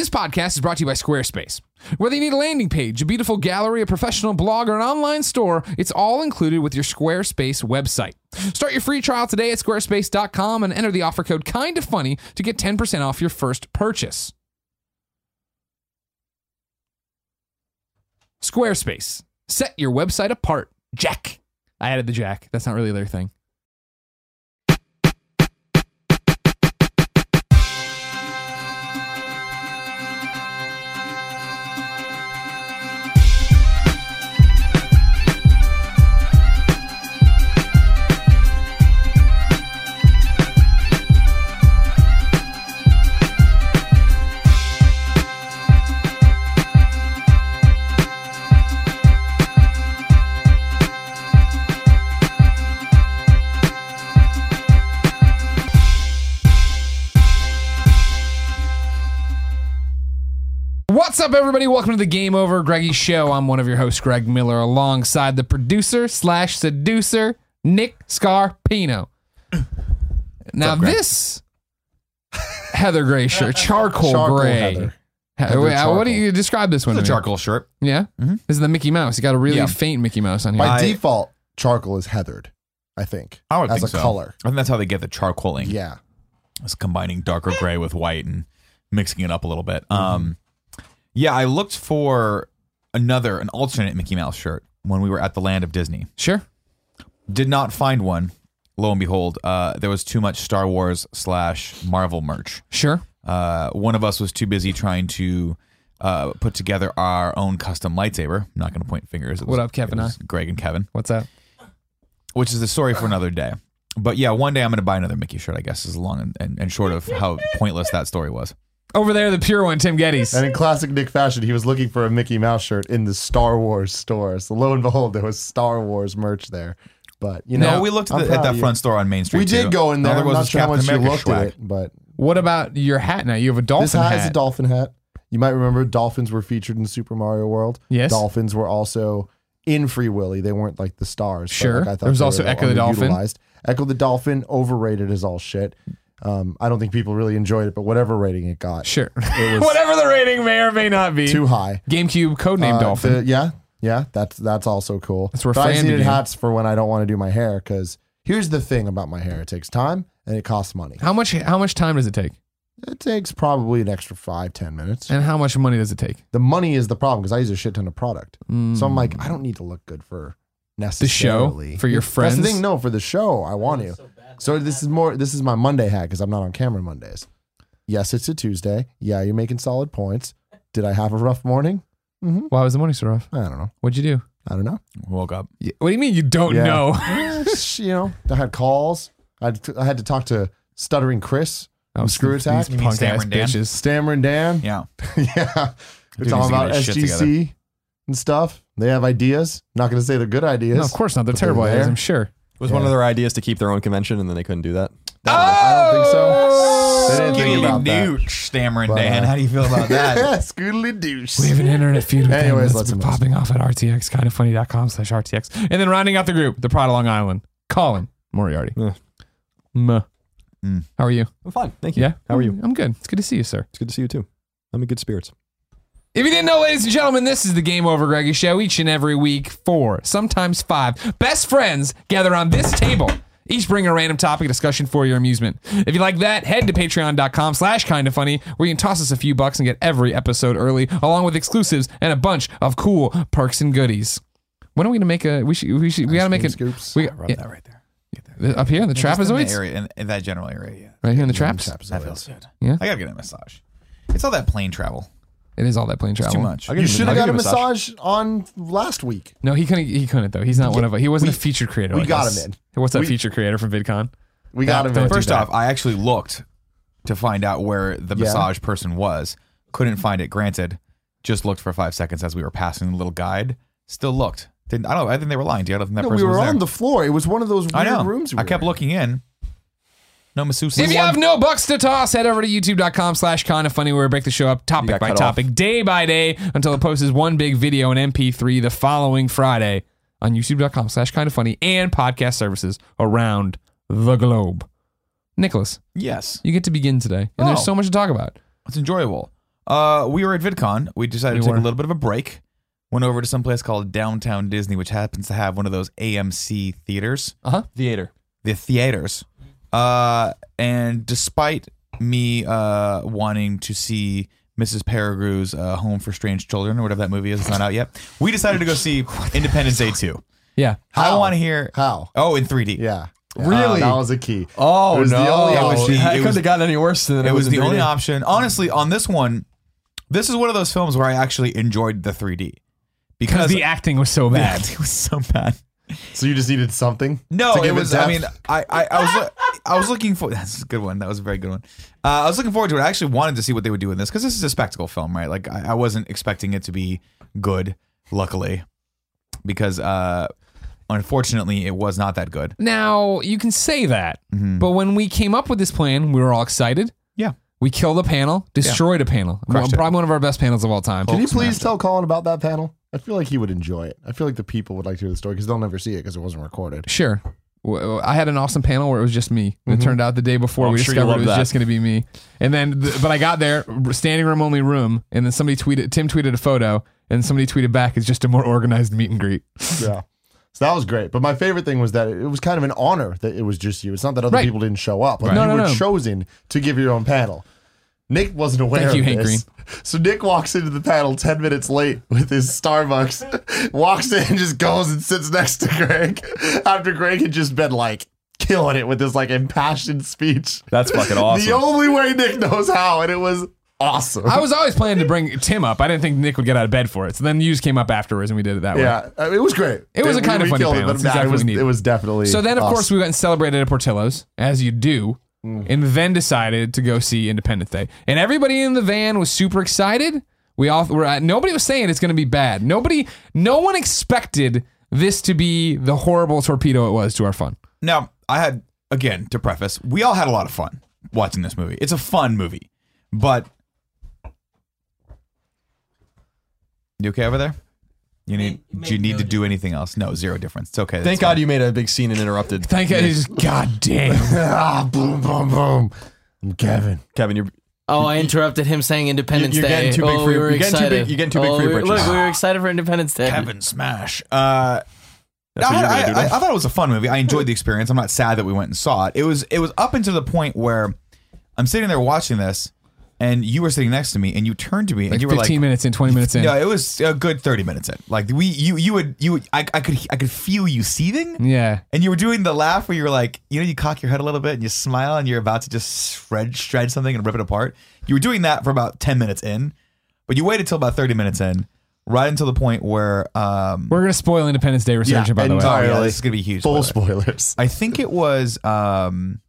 This podcast is brought to you by Squarespace. Whether you need a landing page, a beautiful gallery, a professional blog, or an online store, it's all included with your Squarespace website. Start your free trial today at squarespace.com and enter the offer code kind of funny to get 10% off your first purchase. Squarespace. Set your website apart. Jack. I added the Jack. That's not really their thing. What's up, everybody? Welcome to the Game Over Greggy Show. I'm one of your hosts, Greg Miller, alongside the producer slash seducer, Nick Scarpino. Now, this Heather Gray shirt, charcoal, Charcoal gray. Heather. Heather wait, uh, what do charcoal. you describe this one? It's a to me? charcoal shirt. Yeah, this is the Mickey Mouse. You got a really Yeah. faint Mickey Mouse on here. By I- default, charcoal is heathered. I think I would as think a so. color. I think that's how they get the charcoaling. Yeah, It's combining darker gray with white and mixing it up a little bit. Mm-hmm. Um, yeah, I looked for another, an alternate Mickey Mouse shirt when we were at the Land of Disney. sure. Did not find one. Lo and behold, uh, there was too much Star Wars slash Marvel merch. Sure. Uh, one of us was too busy trying to uh, put together our own custom lightsaber. I'm not going to point fingers. It What up, Kevin? was Greg and Kevin. What's up? which is the story for another day. But yeah, one day I'm going to buy another Mickey shirt. I guess is long and, and, and short of how pointless that story was. Over there, the pure one, Tim Gettys. and in classic Nick fashion, he was looking for a Mickey Mouse shirt in the Star Wars store. So lo and behold, there was Star Wars merch there. But you know, No, we looked at, the, at that front store on Main Street. We did too. go in there. All I'm was not was sure how much Captain you looked swag. at it, but What about your hat now? You have a dolphin this hat, hat. is a dolphin hat. You might remember dolphins were featured in Super Mario World. Yes. dolphins were also in Free Willy. They weren't like the stars. but, Sure. like, I thought There was also Echo the Dolphin. Echo the Dolphin, overrated as all shit. Um, I don't think people really enjoyed it, but whatever rating it got, Sure. It was- Whatever the rating may or may not be. too high. GameCube codename Uh, Dolphin. the- yeah, yeah, that's that's also cool. That's where but I just Fran needed began. hats for when I don't want to do my hair because here's the thing about my hair: it takes time and it costs money. how much? How much time does it take? It takes probably an extra five ten minutes. And how much money does it take? The money is the problem because I use a shit ton of product. Mm. So I'm like, I don't need to look good for the show necessarily for your friends. That's the thing. No, for the show, I want to. So this is more. This is my Monday hack because I'm not on camera Mondays. Yes, it's a Tuesday. Yeah, you're making solid points. Did I have a rough morning? Mm-hmm. Why was the morning so rough? I don't know. What'd you do? I don't know. Woke up. Y- What do you mean you don't Yeah. know? You know, I had calls. I had to, I had to talk to stuttering Chris, Oh, Screw these Attack? You mean punk ass Stammering Dan? bitches. Stammering Dan. Yeah. yeah, it's all needs to about his shit SGC and stuff. They have ideas. Not going to say they're good ideas. No, of course not. They're But they're terrible ideas, there. I'm sure. Was Yeah. one of their ideas to keep their own convention, and then they couldn't do that. I don't think so. They didn't think Skiddly about that. douche, stammering But, Dan. uh, How do you feel about that? Scoodly douche. We have an internet feud with Anyways, them let's that's move popping off at RTX, kindoffunny.com slash RTX. And then rounding out the group, the Pride of Long Island, Colin Moriarty. Yeah. Mm. How are you? I'm fine, thank you. Yeah? How are you? I'm good. It's good to see you, sir. It's good to see you too. I'm in good spirits. If you didn't know, ladies and gentlemen, this is the Game Over Greggy Show. Each and every week, four, sometimes five best friends gather on this table. Each bring a random topic discussion for your amusement. If you like that, head to patreon.com slash kind of funny, where you can toss us a few bucks and get every episode early, along with exclusives and a bunch of cool perks and goodies. When are we gonna make a? We should. We should. We gotta make it. Scoops. We Rub yeah, that right there. up here in the Just in the trapezoids, area, in, in that general area. Yeah. right here in the traps. That feels good. Yeah. I gotta get a massage. It's all that plane travel. It is all that plane It's travel. too much. I'll You give should I'll have got a you massage on last week. No, he couldn't. He couldn't though. He's not one of. He wasn't we- a feature creator. we like got us. him What's that We- feature creator from VidCon? We got him don't in. do First that. off, I actually looked to find out where the Yeah. massage person was. Couldn't find it. Granted, just looked for five seconds as we were passing the little guide. Still looked. Didn't I don't. I think they were lying to you. I don't think that No, person we were was there. on the floor. It was one of those weird I know. rooms. We I were kept in. looking in. No masseuse. If you have no bucks to toss, head over to youtube.com slash kind of funny where we break the show up topic by cut topic, day by day, until it posts is one big video in MP3 the following Friday on youtube.com slash kind of funny and podcast services around the globe. Nicholas, yes, you get to begin today, and Oh. there's so much to talk about. it's enjoyable. Uh, we were at VidCon. We decided We to take were. a little bit of a break. Went over to some place called Downtown Disney, which happens to have one of those AMC theaters, Uh huh. Theater. the theaters. Uh, and despite me uh wanting to see Mrs. Peregrine's uh, Home for Strange Children or whatever that movie is, it's not out yet. We decided to go see Independence Day 2. Yeah. I How? want to hear. How? Oh, in 3D. Yeah. Really? that was a key. Oh It was the no! only It was the- I it couldn't was- have gotten any worse than It was in the only 3D. option. Honestly, on this one, this is one of those films where I actually enjoyed the 3D Because because the acting was so bad. it was so bad. So you just needed something. No, to it was. depth? I mean, I, I, I was, I was looking for. That's a good one. That was a very good one. Uh, I was looking forward to it. I actually wanted to see what they would do in this because this is a spectacle film, right? Like I, I wasn't expecting it to be good. Luckily, because uh, unfortunately, it was not that good. Now, you can say that, Mm-hmm. but when we came up with this plan, we were all excited. Yeah. We killed a panel, destroyed a panel. Crushed it. Probably one of our best panels of all time. Can you please smashed tell Colin about that panel? I feel like he would enjoy it. I feel like the people would like to hear the story because they'll never see it because it wasn't recorded. Sure. I had an awesome panel where it was just me. It mm-hmm. turned out the day before oh, I'm we sure you discovered it love was that. just going to be me. And then, th- but I got there, standing room only room, and then somebody tweeted, Tim tweeted a photo, and somebody tweeted back, it's just a more organized meet and greet. Yeah. So that was great. But my favorite thing was that it was kind of an honor that it was just you. It's not that other Right. people didn't show up. Like No, you no, were no. chosen to give your own panel. Nick wasn't aware Thank you, of Hank this. So Nick walks into the panel 10 minutes late with his Starbucks, walks in just goes and sits next to Greg after Greg had just been like killing it with his like impassioned speech. That's fucking awesome. The only way Nick knows how, and it was awesome. I was always planning to bring Tim up. I didn't think Nick would get out of bed for it. So then you just came up afterwards, and we did it that way. yeah, it was great. It was a We- kind of we funny killed it, panel. nah, exactly it was what we needed. it was definitely. So then, of us. course, we went and celebrated at Portillo's, as you do, Mm. and then decided to go see Independence Day. And everybody in the van was super excited. We all were. At, nobody was saying it's going to be bad. Nobody, no one expected this to be the horrible torpedo it was to our fun. Now, I had again to preface, we all had a lot of fun watching this movie. It's a fun movie, but you okay over there? You need? Do you need to do anything else? No, zero difference. It's okay. Thank That's God you made a big scene and interrupted. Thank God, just God damn. ah, boom, boom, boom. I'm Kevin. Kevin, you're Oh, I interrupted him saying Independence You're Day. getting too big oh, for we your- were you're getting too excited. big- you're getting too big oh, for your we were- britches. Look, we were excited for Independence Day. Kevin Smash. Uh, That's I, what you're I- gonna do I- now? I thought it was a fun movie. I enjoyed the experience. I'm not sad that we went and saw it. It was it was up until the point where I'm sitting there watching this, and you were sitting next to me, and you turned to me, and Like you were 15 like, minutes in, 20 minutes in. No, it was a good 30 minutes in. Like we, you, you would, you, would, I, I could, I could feel you seething, Yeah. and you were doing the laugh where you were like, you know, you cock your head a little bit and you smile, and you're about to just shred, shred something and rip it apart. You were doing that for about 10 minutes in, but you waited till about 30 minutes in, right until the point where, um, We're going to spoil Independence Day Resurgence, by the way. oh, entirely. yeah, this is gonna be huge. Full spoiler. spoilers. I think it was, um,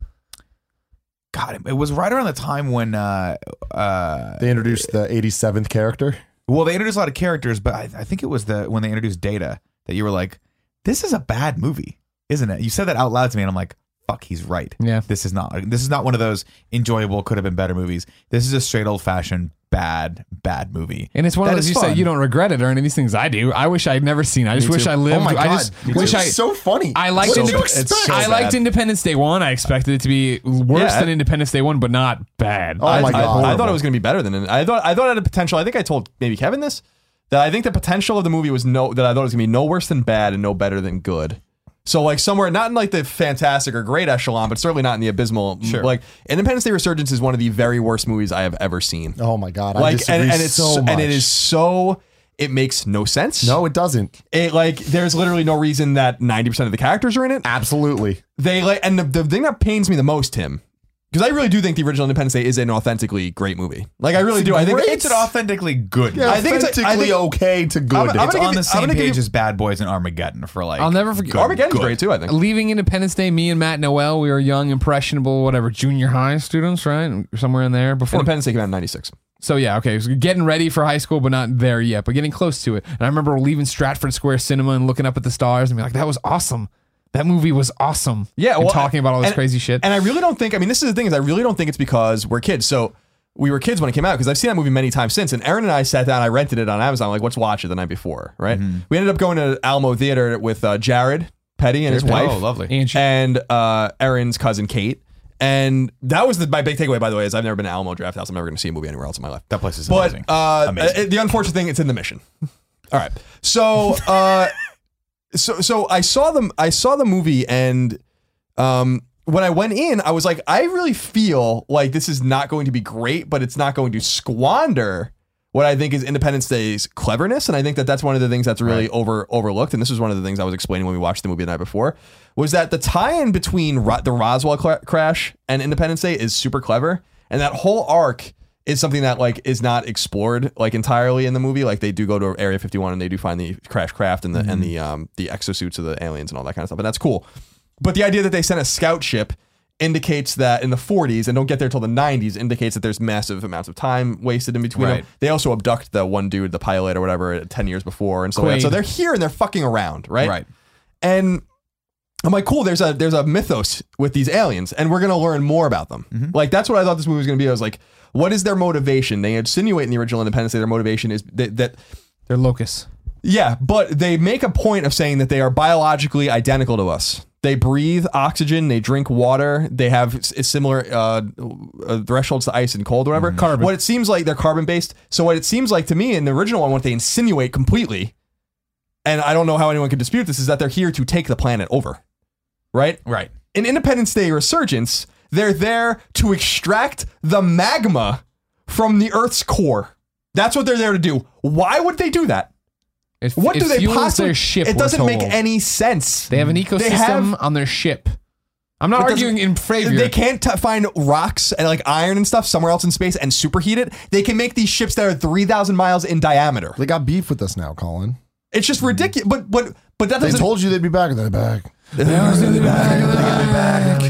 God, it was right around the time when, uh, uh, They introduced the 87th character. Well, they introduced a lot of characters, but I, I think it was the when they introduced Data that you were like, "This is a bad movie, isn't it?" You said that out loud to me, and I'm like, "Fuck, he's right." Yeah. this is not. This is not one of those enjoyable, could have been better movies. This is a straight old fashioned bad, bad movie. And it's one of those you fun. say you don't regret it or any of these things I do. I wish I'd never seen. it. I just Me wish. I oh lived. Oh my I God. just Me wish too. I It's so funny. I liked What did Inde- you? I liked Independence Day one. I expected it to be worse Yeah. than Independence Day one, but not bad. Oh I, my God. I, thought it was going to be better than it. I thought I thought it had a potential. I think I told maybe Kevin this that I think the potential of the movie was no that I thought it was going to be no worse than bad and no better than good. So like somewhere not in like the fantastic or great echelon, but certainly not in the abysmal. Sure. Like Independence Day Resurgence is one of the very worst movies I have ever seen. Oh my god! Like and, and it's so and it is so it makes no sense. no, it doesn't. It like there's literally no reason that 90% of the characters are in it. Absolutely. They like and the, the thing that pains me the most, Tim, because I really do think the original Independence Day is an authentically great movie. Like I really do. I think it's an authentically good. Yeah, movie. I think it's a- I authentically think- okay to good. I'm- I'm it's gonna on give the I'm same gonna give page you- as Bad Boys and Armageddon for like. I'll never forget- good- Armageddon's good. great too. I think. Leaving Independence Day, me and Matt Noel, we were young, impressionable, whatever, junior high students, right? Somewhere in there before. Independence Day came out in '96. So yeah, okay, so getting ready for high school, but not there yet, but getting close to it. And I remember leaving Stratford Square Cinema and looking up at the stars and being like, "That was awesome. That movie was awesome." Yeah, and well, talking about all this and- crazy shit. And I really don't think. I mean, this is the thing is I really don't think it's because we're kids. So we were kids when it came out because I've seen that movie many times since. And Aaron and I sat down. I rented it on Amazon. Like, let's watch it the night before, right? We ended up going to Alamo Theater with uh, Jared Petty and his wife. Oh, lovely. Angie. and uh, Aaron's cousin Kate. and that was the, my big takeaway. By the way, is I've never been to Alamo Drafthouse. I'm never going to see a movie anywhere else in my life. That place is But amazing. uh, Amazing. uh, the unfortunate thing, it's in the mission. All right, so uh, so so I saw them. I saw the movie, and um, when I went in, I was like, I really feel like this is not going to be great, but it's not going to squander what I think is Independence Day's cleverness, and I think that that's one of the things that's really over overlooked. And this was one of the things I was explaining when we watched the movie the night before, was that the tie-in between Ro- the Roswell cla crash and Independence Day is super clever, and that whole arc is something that like is not explored like entirely in the movie. Like they do go to Area 51 and they do find the crash craft and the and mm-hmm. the um the exosuits of the aliens and all that kind of stuff, and that's cool. But the idea that they sent a scout ship indicates that in the 40s and don't get there till the 90s indicates that there's massive amounts of time wasted in between Right. them. They also abduct the one dude, the pilot or whatever, uh, 10 years before and so on. So they're here and they're fucking around, right? Right. And I'm like, cool. There's a there's a mythos with these aliens, and we're gonna learn more about them. Mm-hmm. Like that's what I thought this movie was gonna be. I was like, what is their motivation? They insinuate in the original Independence Day their motivation is that, that They're locusts. yeah, but they make a point of saying that they are biologically identical to us. They breathe oxygen, they drink water, they have s- similar uh, uh, thresholds to ice and cold, or whatever. Carbon. What it seems like they're carbon based. So what it seems like to me in the original one, what they insinuate completely, and I don't know how anyone could dispute this, is that they're here to take the planet over, right? Right. in Independence Day Resurgence, they're there to extract the magma from the Earth's core. That's what they're there to do. Why would they do that? It, What it do they fuels possibly? Their ship, it doesn't make any sense. They have an ecosystem have- on their ship. I'm not arguing in favor. They can't t- find rocks and like iron and stuff somewhere else in space and superheat it. They can make these ships that are three thousand miles in diameter. They got beef with us now, Colin. It's just ridiculous. But but but that They doesn't. told you they'd be back. They're back.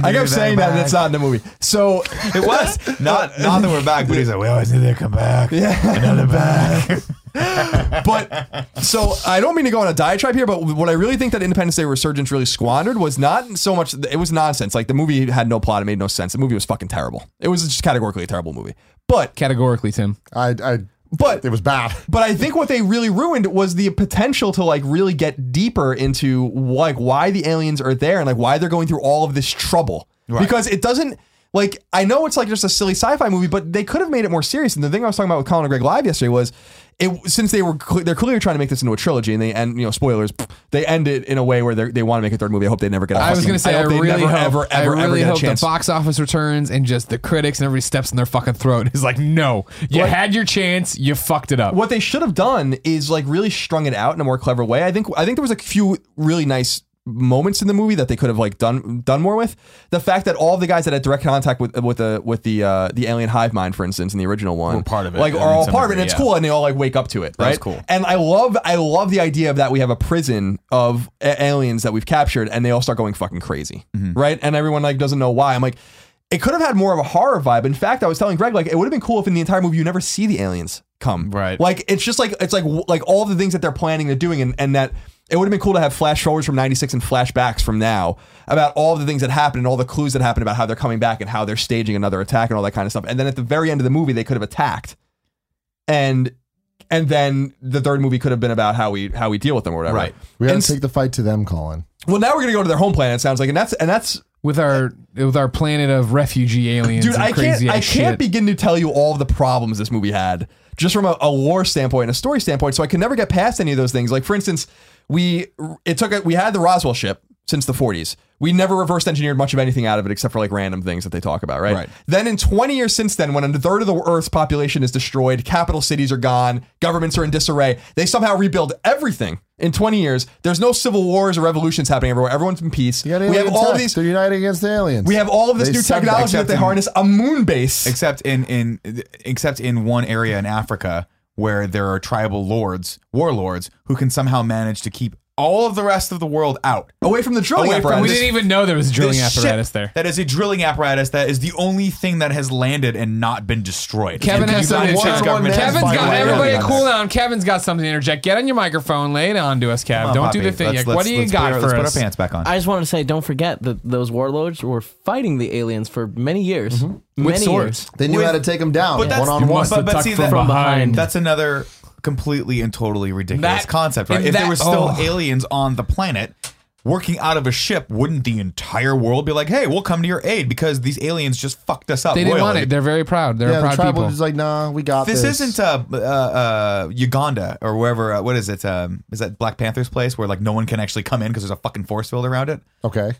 I kept saying that, and it's not in the movie. So It was not not that we're back, but he's like, we always knew they'd come back. Yeah. Another back. but so I don't mean to go on a diatribe here, but what I really think that Independence Day Resurgence really squandered was not so much. It was nonsense. Like the movie had no plot. It made no sense. The movie was fucking terrible. It was just categorically a terrible movie. But categorically, Tim. I, I, but it was bad. but I think what they really ruined was the potential to like really get deeper into like why the aliens are there and like why they're going through all of this trouble. Because it doesn't like I know it's like just a silly sci-fi movie, but they could have made it more serious. And the thing I was talking about with Colin and Greg live yesterday was it since they were cle- they're clearly trying to make this into a trilogy and they end you know spoilers they end it in a way where they they want to make a third movie. I hope they never get. a I was gonna say, I, they really never hope, ever ever ever really a hope the box office returns and just the critics and everybody steps in their fucking throat. Is like, no, you Like- had your chance, you fucked it up. what they should have done is like really strung it out in a more clever way. I think I think there was a few really nice moments in the movie that they could have like done done more with. The fact that all of the guys that had direct contact with with the with the uh, the alien hive mind, for instance, in the original one, Were part of it, like are all part of it. And it's yeah. cool, and they all like wake up to it. That right? cool. And I love I love the idea of that we have a prison of a- aliens that we've captured, and they all start going fucking crazy, Mm-hmm. right? And everyone like doesn't know why. I'm like. It could have had more of a horror vibe. In fact, I was telling Greg like it would have been cool if in the entire movie you never see the aliens come. Right. Like it's just like it's like like all the things that they're planning and doing, and, and that it would have been cool to have flash forwards from '96 and flashbacks from now about all the things that happened and all the clues that happened about how they're coming back and how they're staging another attack and all that kind of stuff. And then at the very end of the movie, they could have attacked, and and then the third movie could have been about how we how we deal with them or whatever. Right. We got to take the fight to them, Colin. well, now we're gonna go to their home planet. It sounds like, and that's and that's with our with our planet of refugee aliens. dude i can't i ass can't begin to tell you all the problems this movie had just from a, a lore standpoint and a story standpoint so i can never get past any of those things like for instance we it took a, we had the roswell ship since the 40s we never reverse engineered much of anything out of it except for like random things that they talk about right, Right. then in 20 years since then when a third of the earth's population is destroyed capital cities are gone governments are in disarray they somehow rebuild everything in 20 years. There's no civil wars or revolutions happening everywhere. Everyone's in peace. We have all of these They're united against the aliens. we have all of this They new technology that they in- harness a moon base. except in in except in one area in Africa where there are tribal lords, warlords, who can somehow manage to keep all of the rest of the world out. away from the drilling Away from- apparatus. We didn't even know there was a drilling This apparatus ship there. That is a drilling apparatus that is the only thing that has landed and not been destroyed. Kevin has the United something to States check. government has Kevin's got everybody around to this. cool down. Kevin's got something to interject. Get on your microphone, lay it on to us, Kev. On, Don't do the thing. Let's- yet. let's- what do you got put our, for let's? Put our pants back on. I just want to say, don't forget that those warlords were fighting the aliens for many years. Mm-hmm. Many swords. years. They knew With- how to take them down but one on one. but, but see from that, behind. That's another completely and totally ridiculous That- concept, right? and If there that- were still oh. aliens on the planet, working out of a ship, wouldn't the entire world be like, "Hey, we'll come to your aid because these aliens just fucked us up"? They didn't want royally? it. They're very proud. They're Yeah, a the proud tribal people. is like, nah, we got This this. isn't uh, uh, uh, Uganda or wherever. Uh, what is it? Um, is that Black Panther's place where like no one can actually come in because there's a fucking force field around it? okay.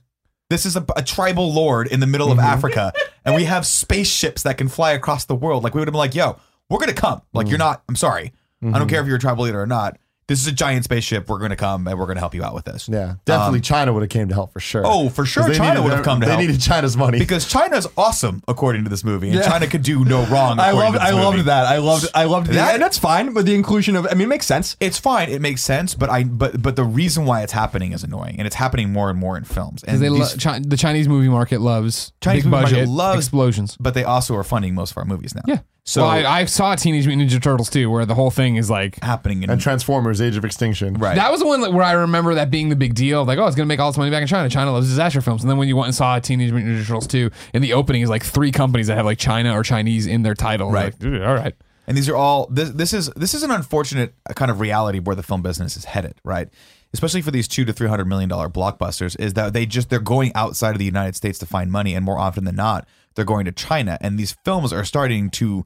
This is a, a tribal lord in the middle of Mm-hmm. Africa, and we have spaceships that can fly across the world. Like we would have been like, "Yo, we're gonna come." Like Mm. you're not. I'm sorry. I Mm-hmm. don't care if you're a tribal leader or not. This is a giant spaceship. We're gonna come and we're gonna help you out with this. Yeah, definitely. China would have came to help for sure. Um, Oh, for sure. China would have come to They help. needed China's money. Because China's awesome according to this movie, and Yeah. China could do no wrong. I loved, to this I movie. loved that. I loved, I loved the, That- and that's fine. But the inclusion of, I mean, it makes sense. It's fine. It makes sense, but I but but the reason why it's happening is annoying, and it's happening more and more in films. And Because they lo- these- Chi- the Chinese movie market loves Chinese big movie market budget loves- explosions. but they also are funding most of our movies now. Yeah. So well, I, I saw Teenage Mutant Ninja Turtles too, where the whole thing is like happening in and Transformers: Age of Extinction. right. that was the one where I remember that being the big deal. Like, oh, it's gonna make all this money back in China. China loves disaster films. And then when you went and saw Teenage Mutant Ninja Turtles two, in the opening is like three companies that have like China or Chinese in their title. Right. Like, all right. And these are all this this is this is an unfortunate kind of reality where the film business is headed, right? Especially for these two to three hundred million dollar blockbusters, is that they just they're going outside of the United States to find money, and more often than not, they're going to China. And these films are starting to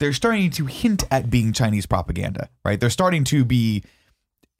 they're starting to hint at being Chinese propaganda, right? They're starting to be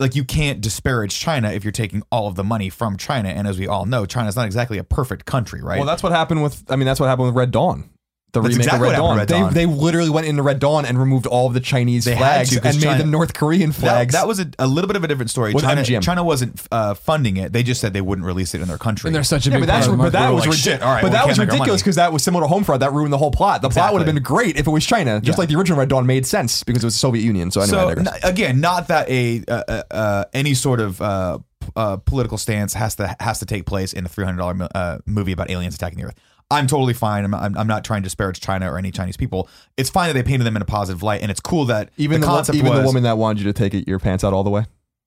like you can't disparage China if you're taking all of the money from China. And as we all know, China's not exactly a perfect country, right? Well, that's what happened with. I mean, that's what happened with Red Dawn. The That's remake exactly of Red Dawn. Red they Dawn. they literally went into Red Dawn and removed all of the Chinese They had flags to, 'cause and made China- them North Korean That, flags. that was a, a little bit of a different story. With China, MGM. China wasn't uh, funding it. They just said they wouldn't release it in their country. And they're such a yeah, big but that's part of the but that market. was like, ridiculous. shit, all right, but well, that we was can't make our ridiculous money. because that was similar to Homefront. That ruined the whole plot. The plot would have Exactly. been great if it was China, just Yeah. like the original Red Dawn made sense because it was the Soviet Union. So anyway, I so digress. n- again, not that a uh, uh, uh, any sort of uh, p- uh, political stance has to has to take place in a three hundred dollar uh, movie about aliens attacking the Earth. I'm totally fine. I'm, I'm, I'm not trying to disparage China or any Chinese people. It's fine that they painted them in a positive light, and it's cool that even the the, concept even was the woman that wanted you to take it, your pants out all the way.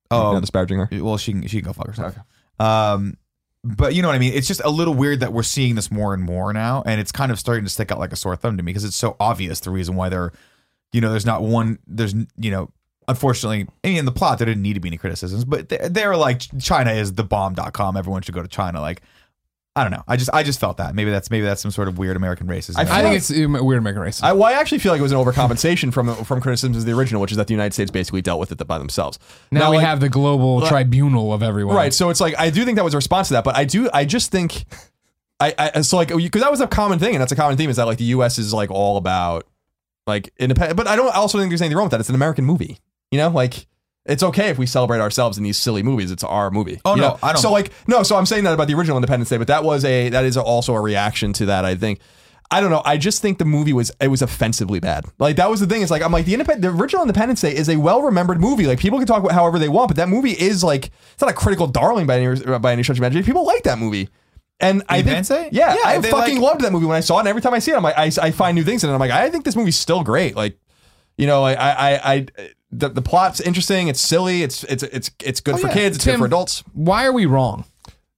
Oh. not disparaging her. Well, she can she can go fuck herself. Um, but you know what I mean. It's just a little weird that we're seeing this more and more now, and it's kind of starting to stick out like a sore thumb to me because it's so obvious the reason why they're, you know, there's not one. There's you know, unfortunately, in the plot there didn't need to be any criticisms, but they're like China is the bomb.com. Everyone should go to China. Like, I don't know. I just I just felt that maybe that's maybe that's some sort of weird American racism. I think it's um, weird American racism. I, well, I actually feel like it was an overcompensation from from criticisms of the original, which is that the United States basically dealt with it by themselves. now, we like- have the global tribunal of everyone. Right. So it's like I do think that was a response to that, but I do I just think I, I so like because that was a common thing, and that's a common theme is that like the U.S. is like all about like independent, but I don't also think there's anything wrong with that. It's an American movie, you know, like. It's okay if we celebrate ourselves in these silly movies. It's our movie. Oh, you no, know? I don't- So like no. So I'm saying that about the original Independence Day, but that was a that is also a reaction to that. I think. I don't know. I just think the movie was it was offensively bad. Like that was the thing. It's like I'm like the independent, the original Independence Day is a well remembered movie. Like people can talk about however they want, but that movie is like it's not a critical darling by any by any stretch of imagination. People like that movie. And I think, yeah, Yeah, I fucking like- loved that movie when I saw it. And every time I see it, I'm like, I, I find new things in it. I'm like, I think this movie's still great. Like, you know, I, I, I the, the plot's interesting. It's silly. It's, it's, it's, it's good oh, for yeah. kids. It's Tim- good for adults. Why are we wrong?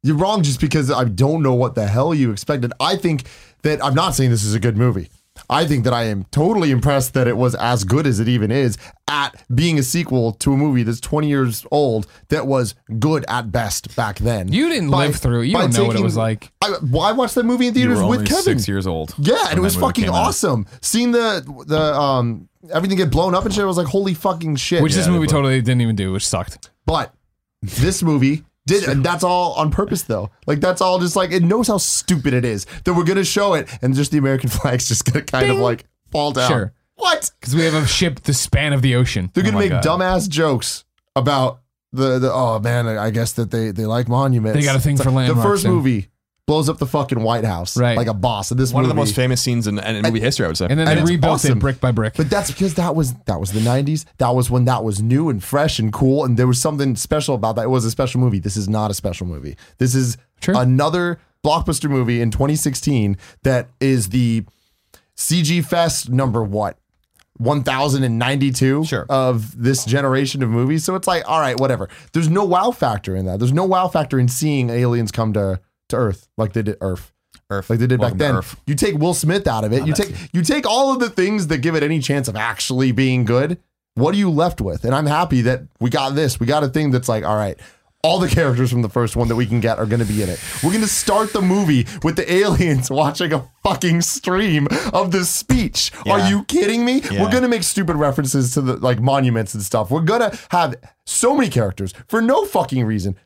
You're wrong just because I don't know what the hell you expected. I think that I'm not saying this is a good movie. I think that I am totally impressed that it was as good as it even is at being a sequel to a movie that's 20 years old that was good at best back then. You didn't live through it. You by don't know what it was like. I, well, I watched that movie in you theaters were with Kevin. six years old. Yeah, and it was fucking came out. awesome. Seeing the the um everything get blown up and shit, I was like, holy fucking shit. Which this movie totally didn't even do, which sucked. But this movie did, and that's all on purpose though. Like that's all just like it knows how stupid it is that we're gonna show it, and just the American flag's just gonna kind of like fall down. Sure. What? Because we have a ship the span of the ocean. They're gonna oh my make God. dumbass jokes about the the. Oh man, I guess that they they like monuments. They got a thing It's for like, The first movie blows up the fucking White House, Right. Like a boss. And this One of the movie- most famous scenes in, in movie history, I would say. And then And they it's rebuilt awesome. it brick by brick. But that's because that was that was the '90s. That was when that was new and fresh and cool, and there was something special about that. It was a special movie. This is not a special movie. This is Sure. another blockbuster movie in 2016 that is the CG Fest number what 1092 Sure. of this generation of movies. So it's like, all right, whatever. There's no wow factor in that. There's no wow factor in seeing aliens come to to Earth like they did Earth Earth. like they did Welcome back then. Earth. You take Will Smith out of it. you take you take all of the things that give it any chance of actually being good. What are you left with? And I'm happy that we got this. We got a thing that's like, all right, all the characters from the first one that we can get are going to be in it. We're going to start the movie with the aliens watching a fucking stream of the speech. Yeah. Are you kidding me? Yeah. We're going to make stupid references to the like monuments and stuff. We're going to have so many characters for no fucking reason.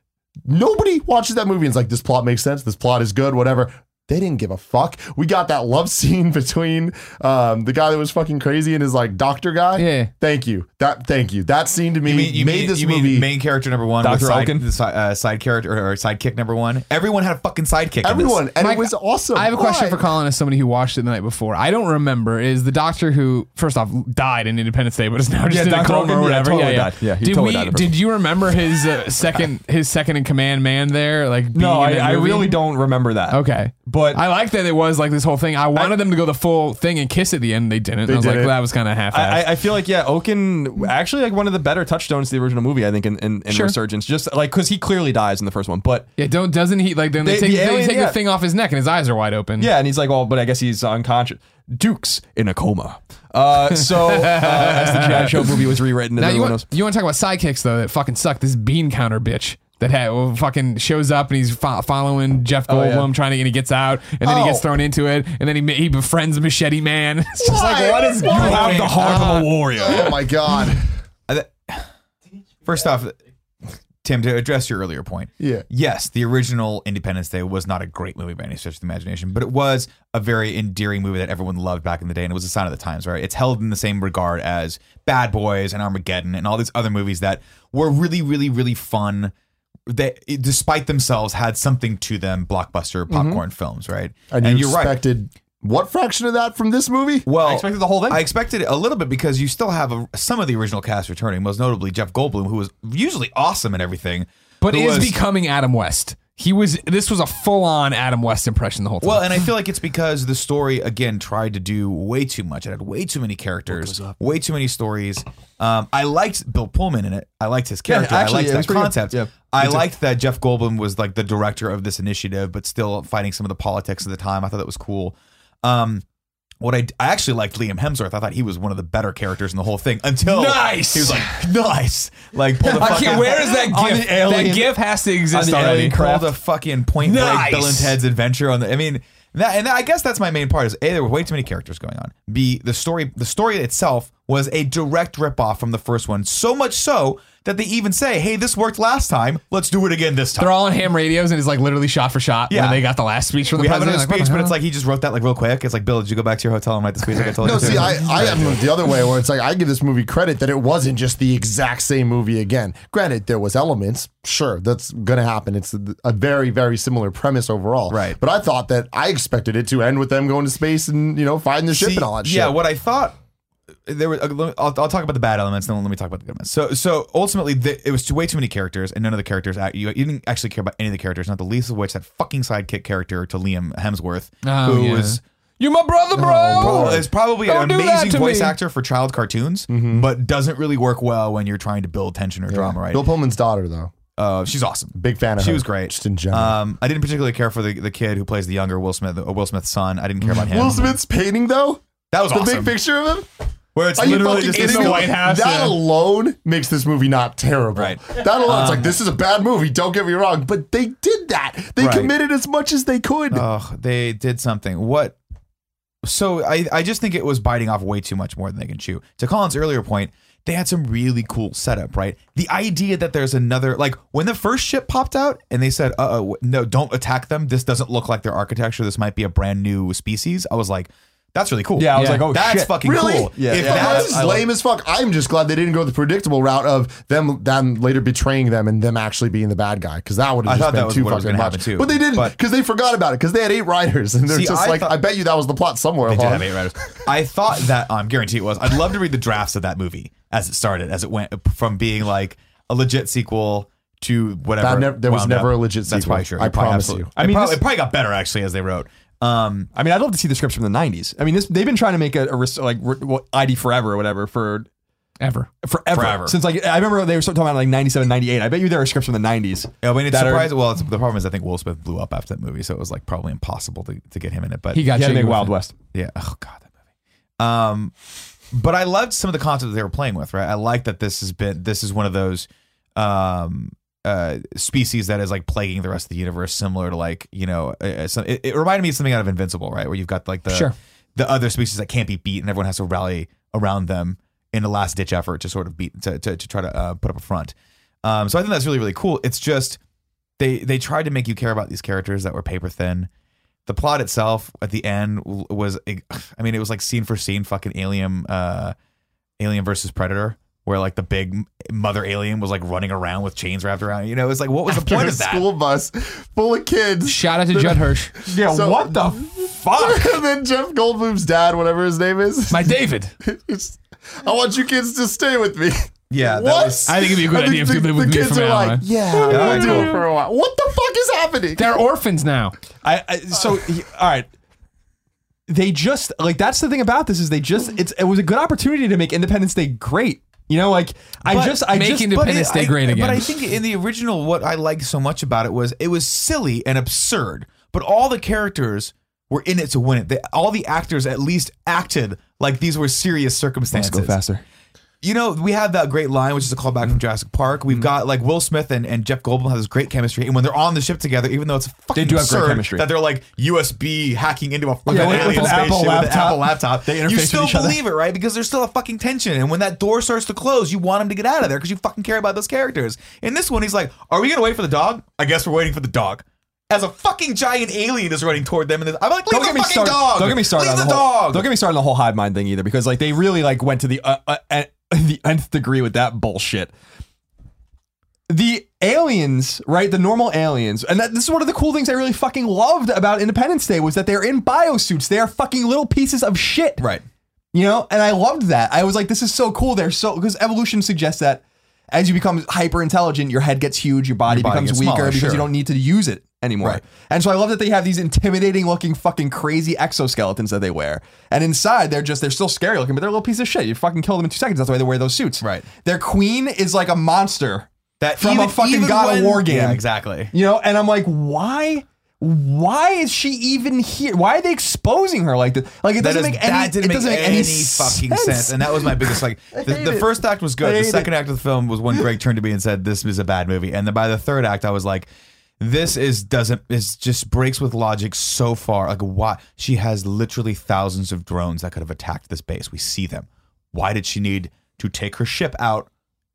Nobody watches that movie and is like, this plot makes sense. This plot is good, whatever. They didn't give a fuck. We got that love scene between um, the guy that was fucking crazy and his like doctor guy. Yeah. Thank you. That thank you. That scene to me You mean, you made mean, this you movie. mean main character number one, with Dr. side, Okun? the side, uh, side character or sidekick number one? Everyone had a fucking sidekick. in this. everyone, and Mike, it was awesome. I have a question Why? for Colin as somebody who watched it the night before. I don't remember. Is the doctor who first off died in Independence Day, but is now just Yeah, in a Dr. coma Okun, or yeah, whatever? totally died. Yeah, he did totally we? died in the Did you remember his uh, second his second in command man there? Like being No, in I, that I movie? really don't remember that. Okay. But I like that it was like this whole thing. I wanted them to go the full thing and kiss at the end. They didn't. They I was like, didn't. well, that was kind of half-assed. I, I- I feel like yeah, Okun actually like one of the better touchstones to the original movie. I think in, in, in Sure. Resurgence, just like because he clearly dies in the first one, but yeah, don't doesn't he like then they, They- take, the they take yeah. the thing off his neck and his eyes are wide open. yeah, and he's like, well, but I guess he's unconscious. Duke's in a coma. Uh, so uh, as the G.I. Joe movie was rewritten, Now you want, you want to talk about sidekicks though that fucking suck. This bean counter bitch that had well, fucking shows up and he's fo- following Jeff Oh, Goldblum yeah. trying to and he gets out and then he Oh. gets thrown into it and then he he befriends Machete Man. It's just Why? like what is Why? going You on? have the heart of a warrior. Oh my god. First off, Tim, to address your earlier point, Yeah. yes, the original Independence Day was not a great movie by any stretch of the imagination, but it was a very endearing movie that everyone loved back in the day, and it was a sign of the times, right? It's held in the same regard as Bad Boys and Armageddon and all these other movies that were really, really, really fun. They, despite themselves, had something to them, blockbuster mm-hmm. popcorn films, right? And, you you're right. what fraction of that from this movie? Well, I expected the whole thing. I expected it a little bit because you still have a, some of the original cast returning, most notably Jeff Goldblum, who was usually awesome and everything, But is was- becoming Adam West. He was. This was a full on Adam West impression the whole time. Well, and I feel like it's because the story again tried to do way too much. It had way too many characters, way too many stories. Um, I liked Bill Pullman in it. I liked his character. actually, I liked it was that pretty good. concept. Yeah, I too. liked that Jeff Goldblum was like the director of this initiative, but still fighting some of the politics of the time. I thought that was cool. Um, what I, I actually liked Liam Hemsworth. I thought he was one of the better characters in the whole thing until Nice! he was like nice, like pulled the I fucking can't, where is that On the gif? alien- that gif has to exist on the already. alien called craft. a fucking Point Break Bill and Ted's Adventure on the. I mean, that, and I guess that's my main part is a there were way too many characters going on. B the story the story itself was a direct ripoff from the first one. So much so that they even say, "Hey, this worked last time. Let's do it again this time." They're all on ham radios and it's like literally shot for shot. Yeah. when they got the last speech from the we have president. another Like, speech, the but it's like he just wrote that like real quick. It's like, Bill, did you go back to your hotel and write the speech like I told No, you to? see, I, I am the other way where it's like I give this movie credit that it wasn't just the exact same movie again. Granted, there was elements. Sure, that's gonna happen. It's a, a very, very similar premise overall. Right. But I thought that I expected it to end with them going to space and you know finding the ship See, and all that shit. Yeah, what I thought there were. uh, I'll, I'll talk about the bad elements, then let me talk about the good elements. So, so ultimately, the, it was too, way too many characters, and none of the characters. act- You, you didn't actually care about any of the characters, not the least of which that fucking sidekick character to Liam Hemsworth, Oh, who yeah. was You're my brother, bro. Well, is probably an Don't do that amazing voice me. actor for child cartoons, but doesn't really work well when you're trying to build tension or drama. Right? Bill Pullman's daughter though, Uh, she's awesome. big fan of She her, She was great. just in general. Um, I didn't particularly care for the, the kid who plays the younger Will Smith, uh, Will Smith's son. I didn't care about him. Will Smith's painting though, that was the awesome. big picture of him. Where it's Are literally just in the White House. That yeah. alone makes this movie not terrible. Right. That alone, it's like this is a bad movie. Don't get me wrong, but they did that. They Right. committed as much as they could. Oh, they did something. What? So I, I just think it was biting off way too much more than they can chew. To Colin's earlier point, they had some really cool setup, right? The idea that there's another, like when the first ship popped out and they said, uh oh, no, don't attack them. This doesn't look like their architecture. This might be a brand new species. I was like, that's really cool. Yeah, I was Yeah. like, oh shit. that's shit. fucking Really? cool. Yeah, if yeah. that's, That's lame as fuck. I'm just glad they didn't go the predictable route of them them later betraying them and them actually being the bad guy because that would have just been that too was fucking much. too. But they didn't because they forgot about it because they had eight writers and they're See, just I like, thought- I bet you that was the plot somewhere. They did have eight writers. I thought that I'm um, guarantee it was. I'd love to read the drafts of that movie as it started, as it went from being like a legit sequel to whatever. That nev- there was never up. a legit That's sequel. probably true. I promise you. I It mean, probably, this- it probably got better actually as they wrote. Um, I mean, I'd love to see the scripts from the '90s. I mean, this they've been trying to make a, a res- like re- well, ID forever or whatever for Ever. forever. Forever. Since like I remember they were talking about like '97, '98. I bet you there are scripts from the '90s. I mean, it's that are- surprising. Well, it's, the problem is I think Will Smith blew up after that movie, so it was like probably impossible to, to get him in it. But He got He had to jiggy make with Wild it. West. Yeah. Oh god, that movie. Um, but I loved some of the concepts they were playing with. Right. I like that this has been. This is one of those. Um, uh, species that is like plaguing the rest of the universe, similar to like you know, uh, uh, some, it, it reminded me of something out of Invincible, right? Where you've got like the Sure. the other species that can't be beat, and everyone has to rally around them in a last ditch effort to sort of beat to to, to try to uh, put up a front. Um, so I think that's really really cool. It's just they they tried to make you care about these characters that were paper thin. The plot itself at the end was, I mean, it was like scene for scene, fucking Alien, uh, Alien versus Predator, where like the big mother alien was like running around with chains wrapped around. You know, it's like what was the After point a of that? school bus full of kids. Shout out to Judd Hirsch. Yeah, So- what the fuck? and then Jeff Goldblum's dad, whatever his name is, My David. I want you kids to stay with me. Yeah, that what? was- I think it'd be a good And idea if the, you live the with me kids from are now like, on. yeah, Yeah, we'll do cool. it for a while. What the fuck is happening? They're orphans now. I, I so he- all right. They just like that's the thing about this is they just it's it was a good opportunity to make Independence Day great. You know, like I But just I make just Independence But Day I- great again. But I think in the original, what I liked so much about it was it was silly and absurd, but all the characters were in it to win it. They, all the actors at least acted like these were serious circumstances. Go faster. You know, we have that great line, which is a callback from Jurassic Park. Mm-hmm. We've got like Will Smith and, and Jeff Goldblum have this great chemistry, and when they're on the ship together, even though it's fucking do have great absurd chemistry. that they're like USB hacking into a fucking Yeah, with- with alien an Apple spaceship with an laptop. Apple laptop, They interface you with still each other. believe it, right? Because there's still a fucking tension, and when that door starts to close, you want him to get out of there because you fucking care about those characters. In this one, he's like, "Are we gonna wait for the dog? I guess we're waiting for the dog." As a fucking giant alien is running toward them, and I'm like, "Leave Don't the get me fucking started. dog! Don't get me started Leave on the, the, whole. dog!" Don't get me started on the whole hive mind thing either, because like they really like went to the uh, uh, uh, the nth degree with that bullshit. The aliens, right? The normal aliens, and that, this is one of the cool things I really fucking loved about Independence Day was that they're in biosuits. They are fucking little pieces of shit. right. You know, and I loved that. I was like, this is so cool. They're so because evolution suggests that as you become hyper intelligent, your head gets huge, your body, Your body becomes weaker smaller, because sure. you don't need to use it anymore. Right. And so I love that they have these intimidating looking fucking crazy exoskeletons that they wear. And inside they're just they're still scary looking, but they're a little piece of shit. You fucking kill them in two seconds. That's why they wear those suits. Right. Their queen is like a monster. That From a fucking God of War game. Yeah, exactly. You know, and I'm like, why? Why is she even here? Why are they exposing her like this? Like it doesn't is, make any. that didn't it doesn't make make any, any fucking sense. And that was my biggest like. The, the first act was good. The second it. act of the film was when Greg turned to me and said, "This is a bad movie." And then by the third act, I was like, "This is doesn't is just breaks with logic so far. Like, why she has literally thousands of drones that could have attacked this base. We see them. Why did she need to take her ship out?"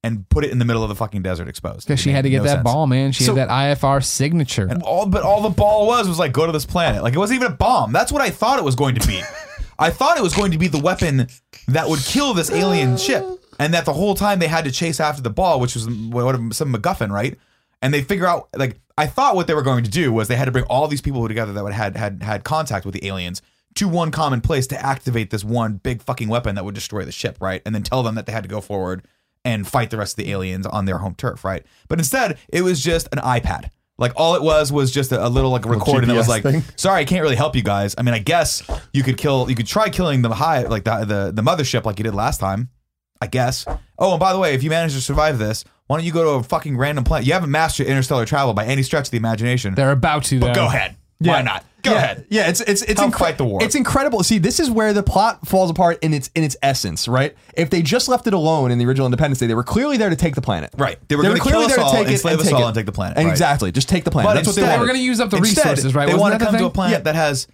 And put it in the middle of the fucking desert exposed. Because she had to get no that sense. ball, man. She So- had that IFR signature. And all but all the ball was was like go to this planet. Like it wasn't even a bomb. That's what I thought it was going to be. I thought it was going to be the weapon that would kill this alien ship, and that the whole time they had to chase after the ball, which was what, some MacGuffin, right? And they figure out like I thought what they were going to do was they had to bring all these people together that would had had had contact with the aliens to one common place to activate this one big fucking weapon that would destroy the ship, right? And then tell them that they had to go forward and fight the rest of the aliens on their home turf, right? But instead, it was just an iPad. Like all it was was just a, a little like a recording that was like, thing. sorry, I can't really help you guys. I mean, I guess you could kill, you could try killing the high, like the the, the mothership, like you did last time. I guess. Oh, and by the way, if you manage to survive this, why don't you go to a fucking random planet? You haven't mastered interstellar travel by any stretch of the imagination. They're about to, though. Go ahead. Why not? Go yeah. ahead. Yeah, it's it's it's Help fight the war. It's incredible. See, this is where the plot falls apart in its in its essence, right? If they just left it alone in the original Independence Day, they were clearly there to take the planet. Right. They were gonna kill us all, enslave us all, and take the planet. And Right. Exactly. Just take the planet. But That's what they instead- They wanted. were going to use up the Instead, resources, right? They Wasn't want to come to a planet that has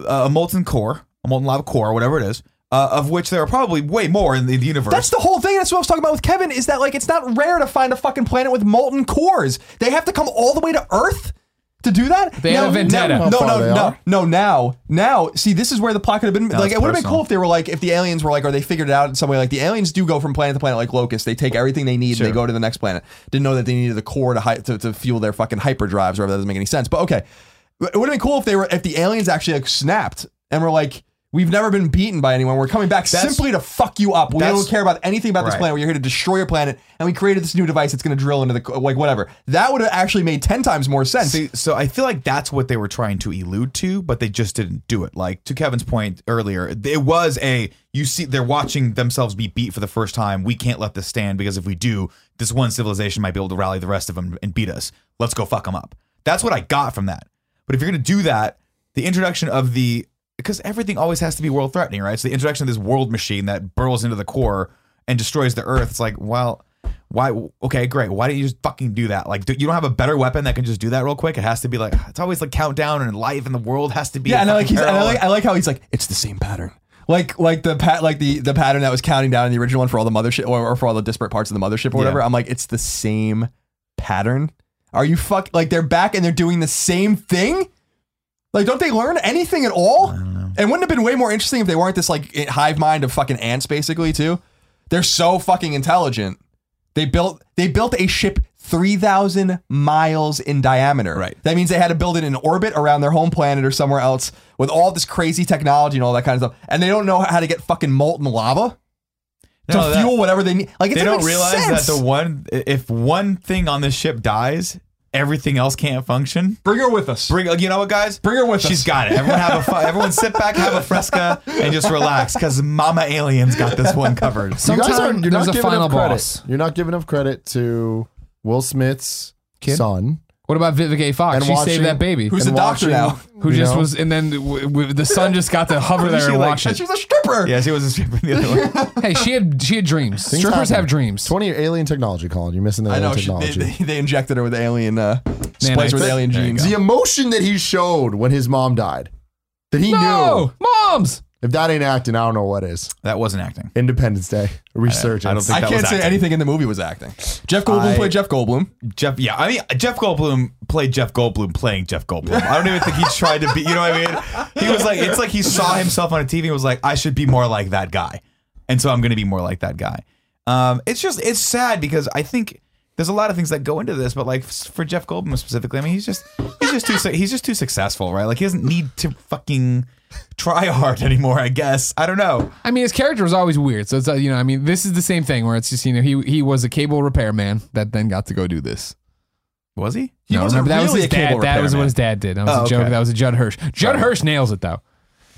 uh, a molten core, a molten lava core, whatever it is, uh, of which there are probably way more in the universe. That's the whole thing. That's what I was talking about with Kevin. Is that like it's not rare to find a fucking planet with molten cores? They have to come all the way to Earth to do that. They had a vendetta. No, no, no, no, are. no. Now, now, see, this is where the plot could have been. like, it would have been cool if they were like, if the aliens were like, or they figured it out in some way. Like, the aliens do go from planet to planet like locusts. They take everything they need and they go to the next planet. Didn't know that they needed the core to hy- to, to fuel their fucking hyperdrives, or whatever. That doesn't make any sense. But okay, it would have been cool if they were if the aliens actually like snapped and were like. We've never been beaten by anyone. We're coming back That's- simply to fuck you up. We don't care about anything about this Right. planet. We're here to destroy your planet, and we created this new device that's going to drill into the like whatever. That would have actually made ten times more sense. See, so I feel like that's what they were trying to elude to, but they just didn't do it. Like to Kevin's point earlier, it was a you see they're watching themselves be beat for the first time. We can't let this stand because if we do, this one civilization might be able to rally the rest of them and beat us. Let's go fuck them up. That's what I got from that. But if you're gonna do that, the introduction of the because everything always has to be world threatening, right? So the introduction of this world machine that burrows into the core and destroys the Earth. It's like, well, Why? Okay, great. Why don't you just fucking do that? Like, do, you don't have a better weapon that can just do that real quick. It has to be like it's always like countdown and life and the world has to be. Yeah, and I like he's, and I like I like how he's like it's the same pattern. Like like the pat like the the pattern that was counting down in the original one for all the mothership or, or for all the disparate parts of the mothership or whatever. Yeah. I'm like it's the same pattern. Are you fuck like they're back and they're doing the same thing? Like don't they learn anything at all? And wouldn't it have been way more interesting if they weren't this like hive mind of fucking ants basically too? They're so fucking intelligent. They built they built a ship 3000 miles in diameter. Right. That means they had to build it in orbit around their home planet or somewhere else with all this crazy technology and all that kind of stuff. And they don't know how to get fucking molten lava to No, that- fuel whatever they need. Like it they doesn't don't make realize sense. that the one if one thing on this ship dies, everything else can't function. Bring her with us. Bring, you know what, guys? Bring her with She's us. She's got it. Everyone have a fu- everyone sit back, have a fresca, and just relax because Mama Alien's got this one covered. You guys Sometimes aren't, you're there's not a giving final enough credit. boss. You're not giving enough credit to Will Smith's son. What about Vivica Fox? And she watching- saved that baby. Who's and the doctor watching, now? who you just know, was, and then w- w- the son just got to hover there she and like- watch it. She's a stripper. Yeah, she was a stripper the other one. Hey, she had she had dreams. things Strippers happen. have dreams. 20 alien technology, Colin. You're missing the I alien know. She, they, technology. they, they injected her with alien, uh, spliced with alien There you genes. the emotion that he showed when his mom died, that he No, knew. moms. If that ain't acting, I don't know what is. That wasn't acting. Independence Day resurgence. I don't think I that can't was say acting. anything in the movie was acting. Jeff Goldblum I- played Jeff Goldblum. Jeff, yeah, I mean Jeff Goldblum played Jeff Goldblum playing Jeff Goldblum. I don't even think he tried to be. You know what I mean? He was like, it's like he saw himself on a TV and was like, I should be more like that guy, and so I'm going to be more like that guy. Um, it's just it's sad because I think there's a lot of things that go into this, but like f- for Jeff Goldblum specifically, I mean he's just he's just too su- he's just too successful, right? Like he doesn't need to fucking try hard anymore. I guess I don't know. I mean, his character was always weird. So it's uh, you know, I mean, this is the same thing where it's just you know he he was a cable repairman that then got to go do this. Was he? He no, wasn't remember that was really his a cable dad. That was repairman. what his dad did. That was Oh, a joke. okay. That was a Judd Hirsch. Judd Hirsch nails it though.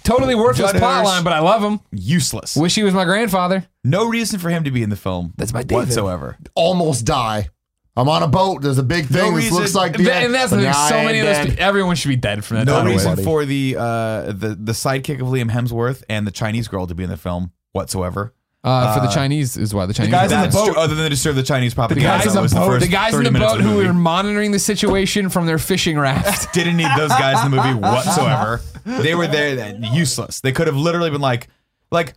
Totally worthless Judd plot Hirsch. line, but I love him. Useless. Wish he was my grandfather. No reason for him to be in the film. That's my David. whatsoever. Almost die. I'm on a boat. There's a big thing. this reason- looks like the end, and that's but thing. now So I many ain't of those. dead. pe- Everyone should be dead from that. No time. reason buddy. for the uh the the sidekick of Liam Hemsworth and the Chinese girl to be in the film whatsoever. Uh, for the Chinese is why the Chinese. guys in the That's boat- true, other than to serve the Chinese The propaganda. guys, that was the, boat, first the guys in 30 the minutes boat of who movie. were monitoring the situation from their fishing raft. didn't need those guys in the movie whatsoever. They were there, useless. They could have literally been like, like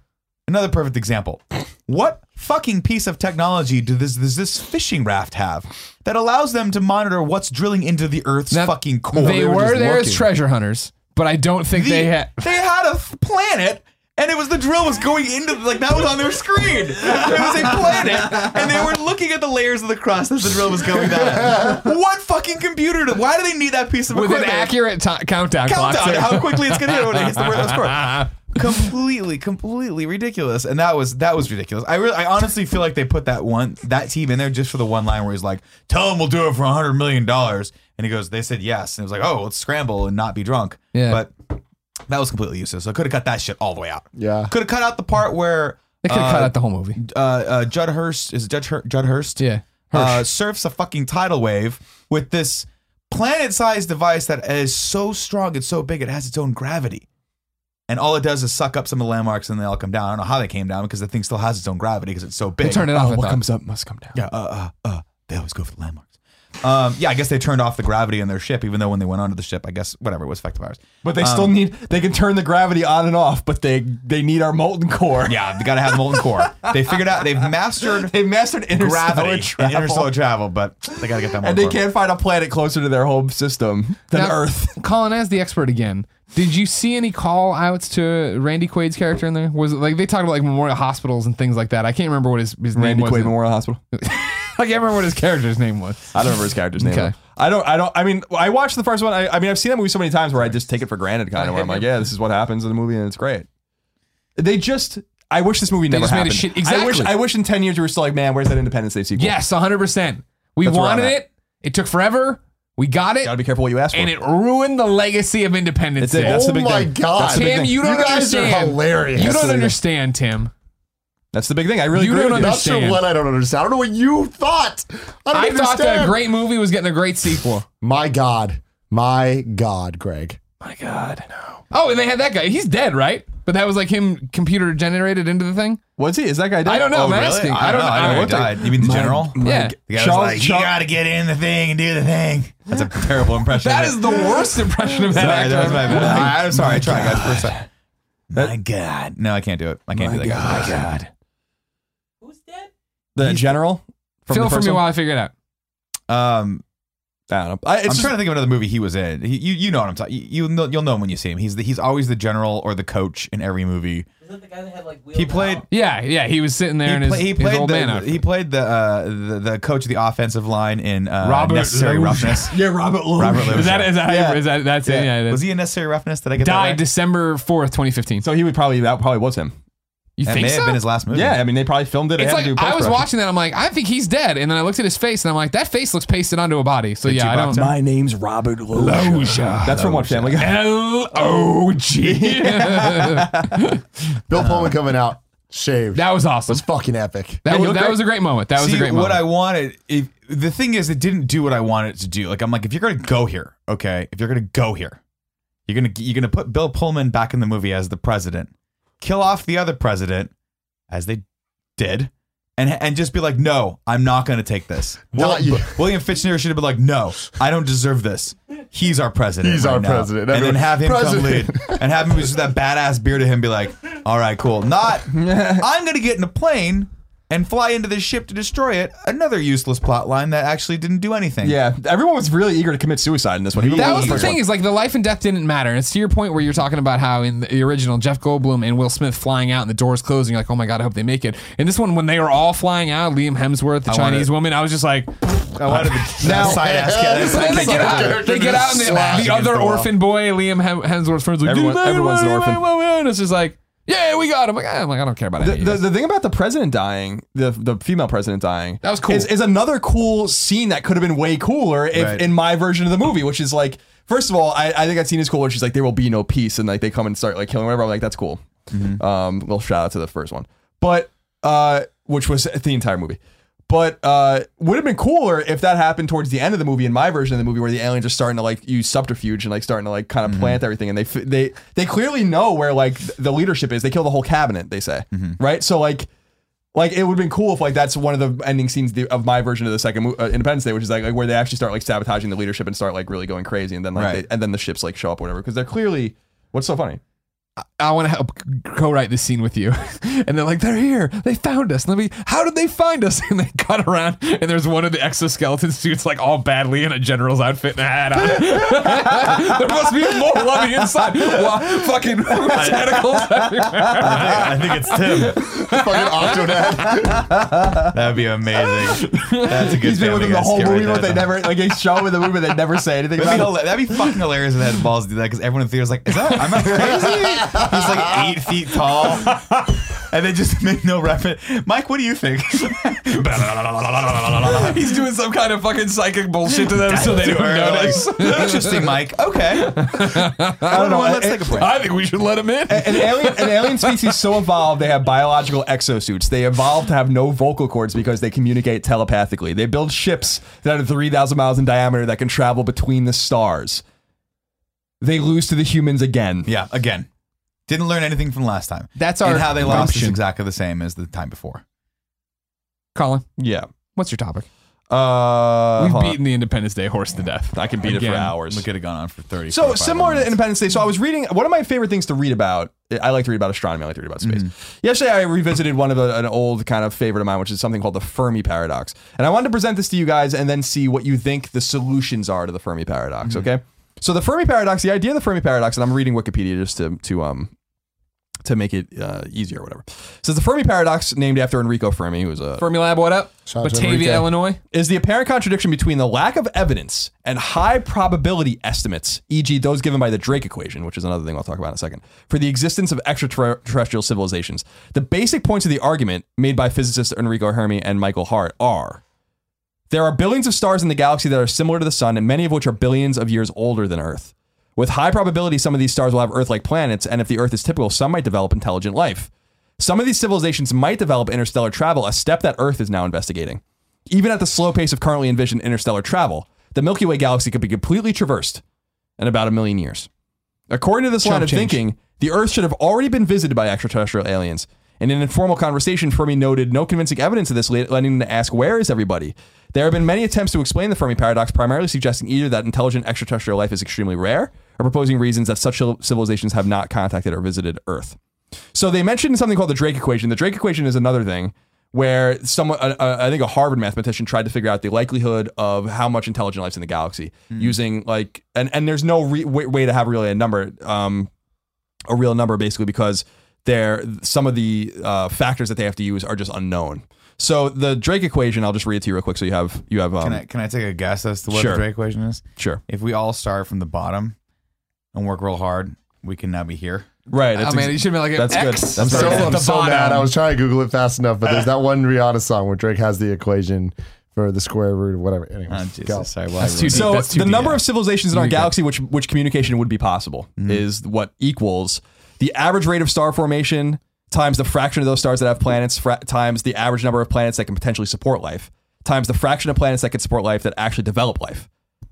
another perfect example. What fucking piece of technology do this does this fishing raft have that allows them to monitor what's drilling into the Earth's Now, fucking core? They, were were just there as looking. treasure hunters, but I don't think The- they had. they had a f- planet and it was the drill was going into like that was on their screen. It was a planet, and they were looking at the layers of the crust as the drill was going down. What fucking computer? Do, why do they need that piece of equipment? With an equipment? accurate ti countdown, clock. countdown too. how quickly it's gonna hit when it hits the word score. completely, completely ridiculous, and that was that was ridiculous. I really, I honestly feel like they put that one that team in there just for the one line where he's like, "Tell him we'll do it for a hundred million dollars," and he goes, "They said yes," and it was like, "Oh, let's scramble and not be drunk." Yeah. but that was completely useless. So I could have cut that shit all the way out. Yeah. could have cut out the part where They could have uh, cut out the whole movie. uh, uh, Judd Hurst is it Judd, Hur- Judd Hurst? Yeah. Uh, surfs a fucking tidal wave with this planet-sized device that is so strong and so big it has its own gravity, and all it does is suck up some of the landmarks and they all come down. I don't know how they came down because the thing still has its own gravity because it's so big. They turned it off. I what thought. comes up must come down. Yeah, uh, uh, uh, they always go for the landmarks. Um, yeah, I guess they turned off the gravity in their ship, even though when they went onto the ship, I guess whatever it was effective hours. But they still need they can turn the gravity on and off, but they they need our molten core. Yeah, they gotta have molten core. They figured out they've mastered They've mastered interstellar gravity travel. and interstellar travel, but they gotta get that molten and they core. can't find a planet closer to their home system than Now, Earth. Colin, as the expert again, did you see any call outs to Randy Quaid's character in there? Was it like they talked about like memorial hospitals and things like that? I can't remember what his, his Randy name was. Quaid Memorial Hospital. I can't remember what his character's name was. I don't remember his character's name. Okay. I don't. I don't. I mean, I watched the first one. I, I mean, I've seen that movie so many times where I just take it for granted, kind of. Where I'm like, yeah, this is what happens in the movie, and it's great. They just. I wish this movie never just made a happened. shit- I wish. exactly. I wish in ten years we were still like, man, where's that Independence Day sequel? Yes, 100%. We That's where I'm wanted at. it. It took forever. We got it. Gotta be careful what you ask for. and it ruined the legacy of Independence It did. Day. That's oh the big oh my thing. god, That's the big Tim, thing. you don't You guys are understand. hilarious. You That's don't the- understand, Tim. That's the big thing. I really You agree don't with you. Not sure understand. what I don't understand. I don't know what you thought. I don't I thought understand. that a great movie was getting a great sequel. My God, my God, Greg. My God. Oh, and they had that guy. He's dead, right? But that was like him computer generated into the thing. Was he? Is that guy dead? I don't know. Oh, I'm really? asking. I don't know. I don't know. what died. You mean the general? Yeah. The guy Charles- was like, Charles- you got to get in the thing and do the thing. That's a terrible impression. That of is it. the worst impression of that Sorry, actor. that was my I've ever bad. I- I'm sorry. I tried, guys. For a second. My God. No, I can't do it. I can't do that. guys. My God. Who's dead? The general. From Fill the for first me one? while I figure it out. Um, I don't know. I, it's I'm just- trying to think of another movie he was in. He, you you know what I'm talking. You you'll know, you'll know him when you see him. He's the, he's always the general or the coach in every movie. Is that the guy that had like He played. Yeah, yeah. He was sitting there He, in his, play, he his played old man the outfit. he played the, uh, the the coach of the offensive line in uh, Robert Necessary Loggia. Roughness. yeah, Robert Lowe. Robert Lowe. Is that is that Yeah. is that that's it? Yeah, it is. Was he in Necessary Roughness? Did I get that died right? December fourth, twenty fifteen. So he would probably that probably was him. You That think may so? have been his last movie. Yeah, I mean they probably filmed it. it's like I was watching that. I'm like, I think he's dead, and then I looked at his face, and I'm like, that face looks pasted onto a body. So yeah, I don't. My name's Robert Loggia. That's from what Family Guy? L O G. Bill Pullman coming out shaved. That was awesome. That was fucking epic. That you was that great. was a great moment. That was See, a great moment. what I wanted. If, the thing is, it didn't do what I wanted it to do. Like I'm like, if you're gonna go here, okay, if you're gonna go here, you're gonna you're gonna put Bill Pullman back in the movie as the president, kill off the other president, as they did. And, and just be like, no, I'm not going to take this. Not you. William Fichtner should have been like, no, I don't deserve this. He's our president. He's right our now." president. And then have him come lead. And have him with just that badass beard to him be like, all right, cool. Not, I'm going to get in a plane and fly into this ship to destroy it. Another useless plot line that actually didn't do anything. Yeah, everyone was really eager to commit suicide in this one. Even that was the first thing one. is like the life and death didn't matter. And it's to your point where you're talking about how in the original Jeff Goldblum and Will Smith flying out and the doors closing, you're like, oh my god, I hope they make it. And this one, when they were all flying out, Liam Hemsworth, the I Chinese wanted- woman, I was just like, I wanted the Now- side ass kid. So then they get out, they get out, and the, the other the orphan boy, Liam Hem- Hemsworth's friends, like, Everyone- everyone's an orphan. And it's just like, yeah, we got him. Like, I'm like, I don't care about The, any of the, this. the thing about the president dying, the the female president dying, That was cool. Is, is another cool scene that could have been way cooler if Right. in my version of the movie, which is like, first of all, I, I think that scene is cool. Where she's like, there will be no peace, and like they come and start like killing whatever. I'm like, that's cool. Um, little shout out to the first one, but uh, which was the entire movie. But uh, would have been cooler if that happened towards the end of the movie in my version of the movie, where the aliens are starting to like use subterfuge and like starting to like kind of plant everything, and they they they clearly know where like the leadership is. They kill the whole cabinet. They say right. So like like it would have been cool if like that's one of the ending scenes of my version of the second uh, Independence Day, which is like, like where they actually start like sabotaging the leadership and start like really going crazy, and then like Right. they, and then the ships like show up or whatever because they're clearly what's so funny. I want to help co-write this scene with you. And they're like, they're here. They found us. Let me. How did they find us? And they cut around, and there's one of the exoskeleton suits, like all badly in a general's outfit and a hat on. there must be more loving inside. Wow, fucking tentacles everywhere. I think it's Tim. fucking Octodad. That'd be amazing. That's a good He's been with Family them the whole movie, but they never like they show him in the movie, but they never say anything That'd be, about it. that'd be fucking hilarious if they had balls to do that because everyone in the theater's like, is that, I'm I crazy? He's like eight feet tall. And they just make no reference. Mike, what do you think? He's doing some kind of fucking psychic bullshit to them, so they don't notice. Interesting, Mike. Okay. I don't know. Let's take a break. I think we should let him in. an alien an alien species so evolved they have biological exosuits. They evolved to have no vocal cords because they communicate telepathically. They build ships that are 3,000 miles in diameter that can travel between the stars. They lose to the humans again. Yeah, again. Didn't learn anything from last time. That's our and how they lost is exactly the same as the time before. Colin, Yeah. what's your topic? Uh, We've hold on. beaten the Independence Day horse to death. I can beat it Again. for hours. We could have gone on for 30 So 45 similar to minutes. Independence Day. So I was reading one of my favorite things to read about. I like to read about astronomy. I like to read about space. Yesterday, I revisited one of a, an old kind of favorite of mine, which is something called the Fermi paradox. And I wanted to present this to you guys and then see what you think the solutions are to the Fermi paradox. Okay. So the Fermi paradox, the idea of the Fermi paradox, and I'm reading Wikipedia just to to um to make it uh, easier or whatever. Says the Fermi paradox, named after Enrico Fermi, who was a Fermi Lab, what up? Shout out to Batavia, Enrique. Illinois. is the apparent contradiction between the lack of evidence and high probability estimates, e.g., those given by the Drake equation, which is another thing I'll talk about in a second, for the existence of extraterrestrial civilizations. The basic points of the argument made by physicists Enrico Fermi and Michael Hart are there are billions of stars in the galaxy that are similar to the sun, and many of which are billions of years older than Earth. With high probability, some of these stars will have Earth like planets, and if the Earth is typical, some might develop intelligent life. Some of these civilizations might develop interstellar travel, a step that Earth is now investigating. Even at the slow pace of currently envisioned interstellar travel, the Milky Way galaxy could be completely traversed in about a million years. According to this line of change. thinking, The Earth should have already been visited by extraterrestrial aliens. In an informal conversation, Fermi noted no convincing evidence of this, le- leading him to ask, Where is everybody? There have been many attempts to explain the Fermi paradox, primarily suggesting either that intelligent extraterrestrial life is extremely rare, or proposing reasons that such civilizations have not contacted or visited Earth. So they mentioned something called the Drake equation. The Drake equation is another thing where someone, uh, uh, I think a Harvard mathematician tried to figure out the likelihood of how much intelligent life's in the galaxy using like, and, and there's no re- way, way to have really a number, um, a real number basically because they're some of the uh, factors that they have to use are just unknown. So the Drake equation, I'll just read it to you real quick. So you have you have um, Can I can I take a guess as to what Sure. the Drake equation is? sure If we all start from the bottom and work real hard, we can now be here. right. Oh that's man, ex- you should have been like that's good. X. That's So, very good. I'm so mad. I was trying to Google it fast enough, but there's that one Rihanna song where Drake has the equation for the square root of whatever. Anyway, Oh, go. Sorry. Well, That's I too ruined deep. so That's too the deep. number of civilizations in our galaxy which which communication would be possible mm-hmm. is what equals the average rate of star formation times the fraction of those stars that have planets fra- times the average number of planets that can potentially support life times the fraction of planets that can support life that actually develop life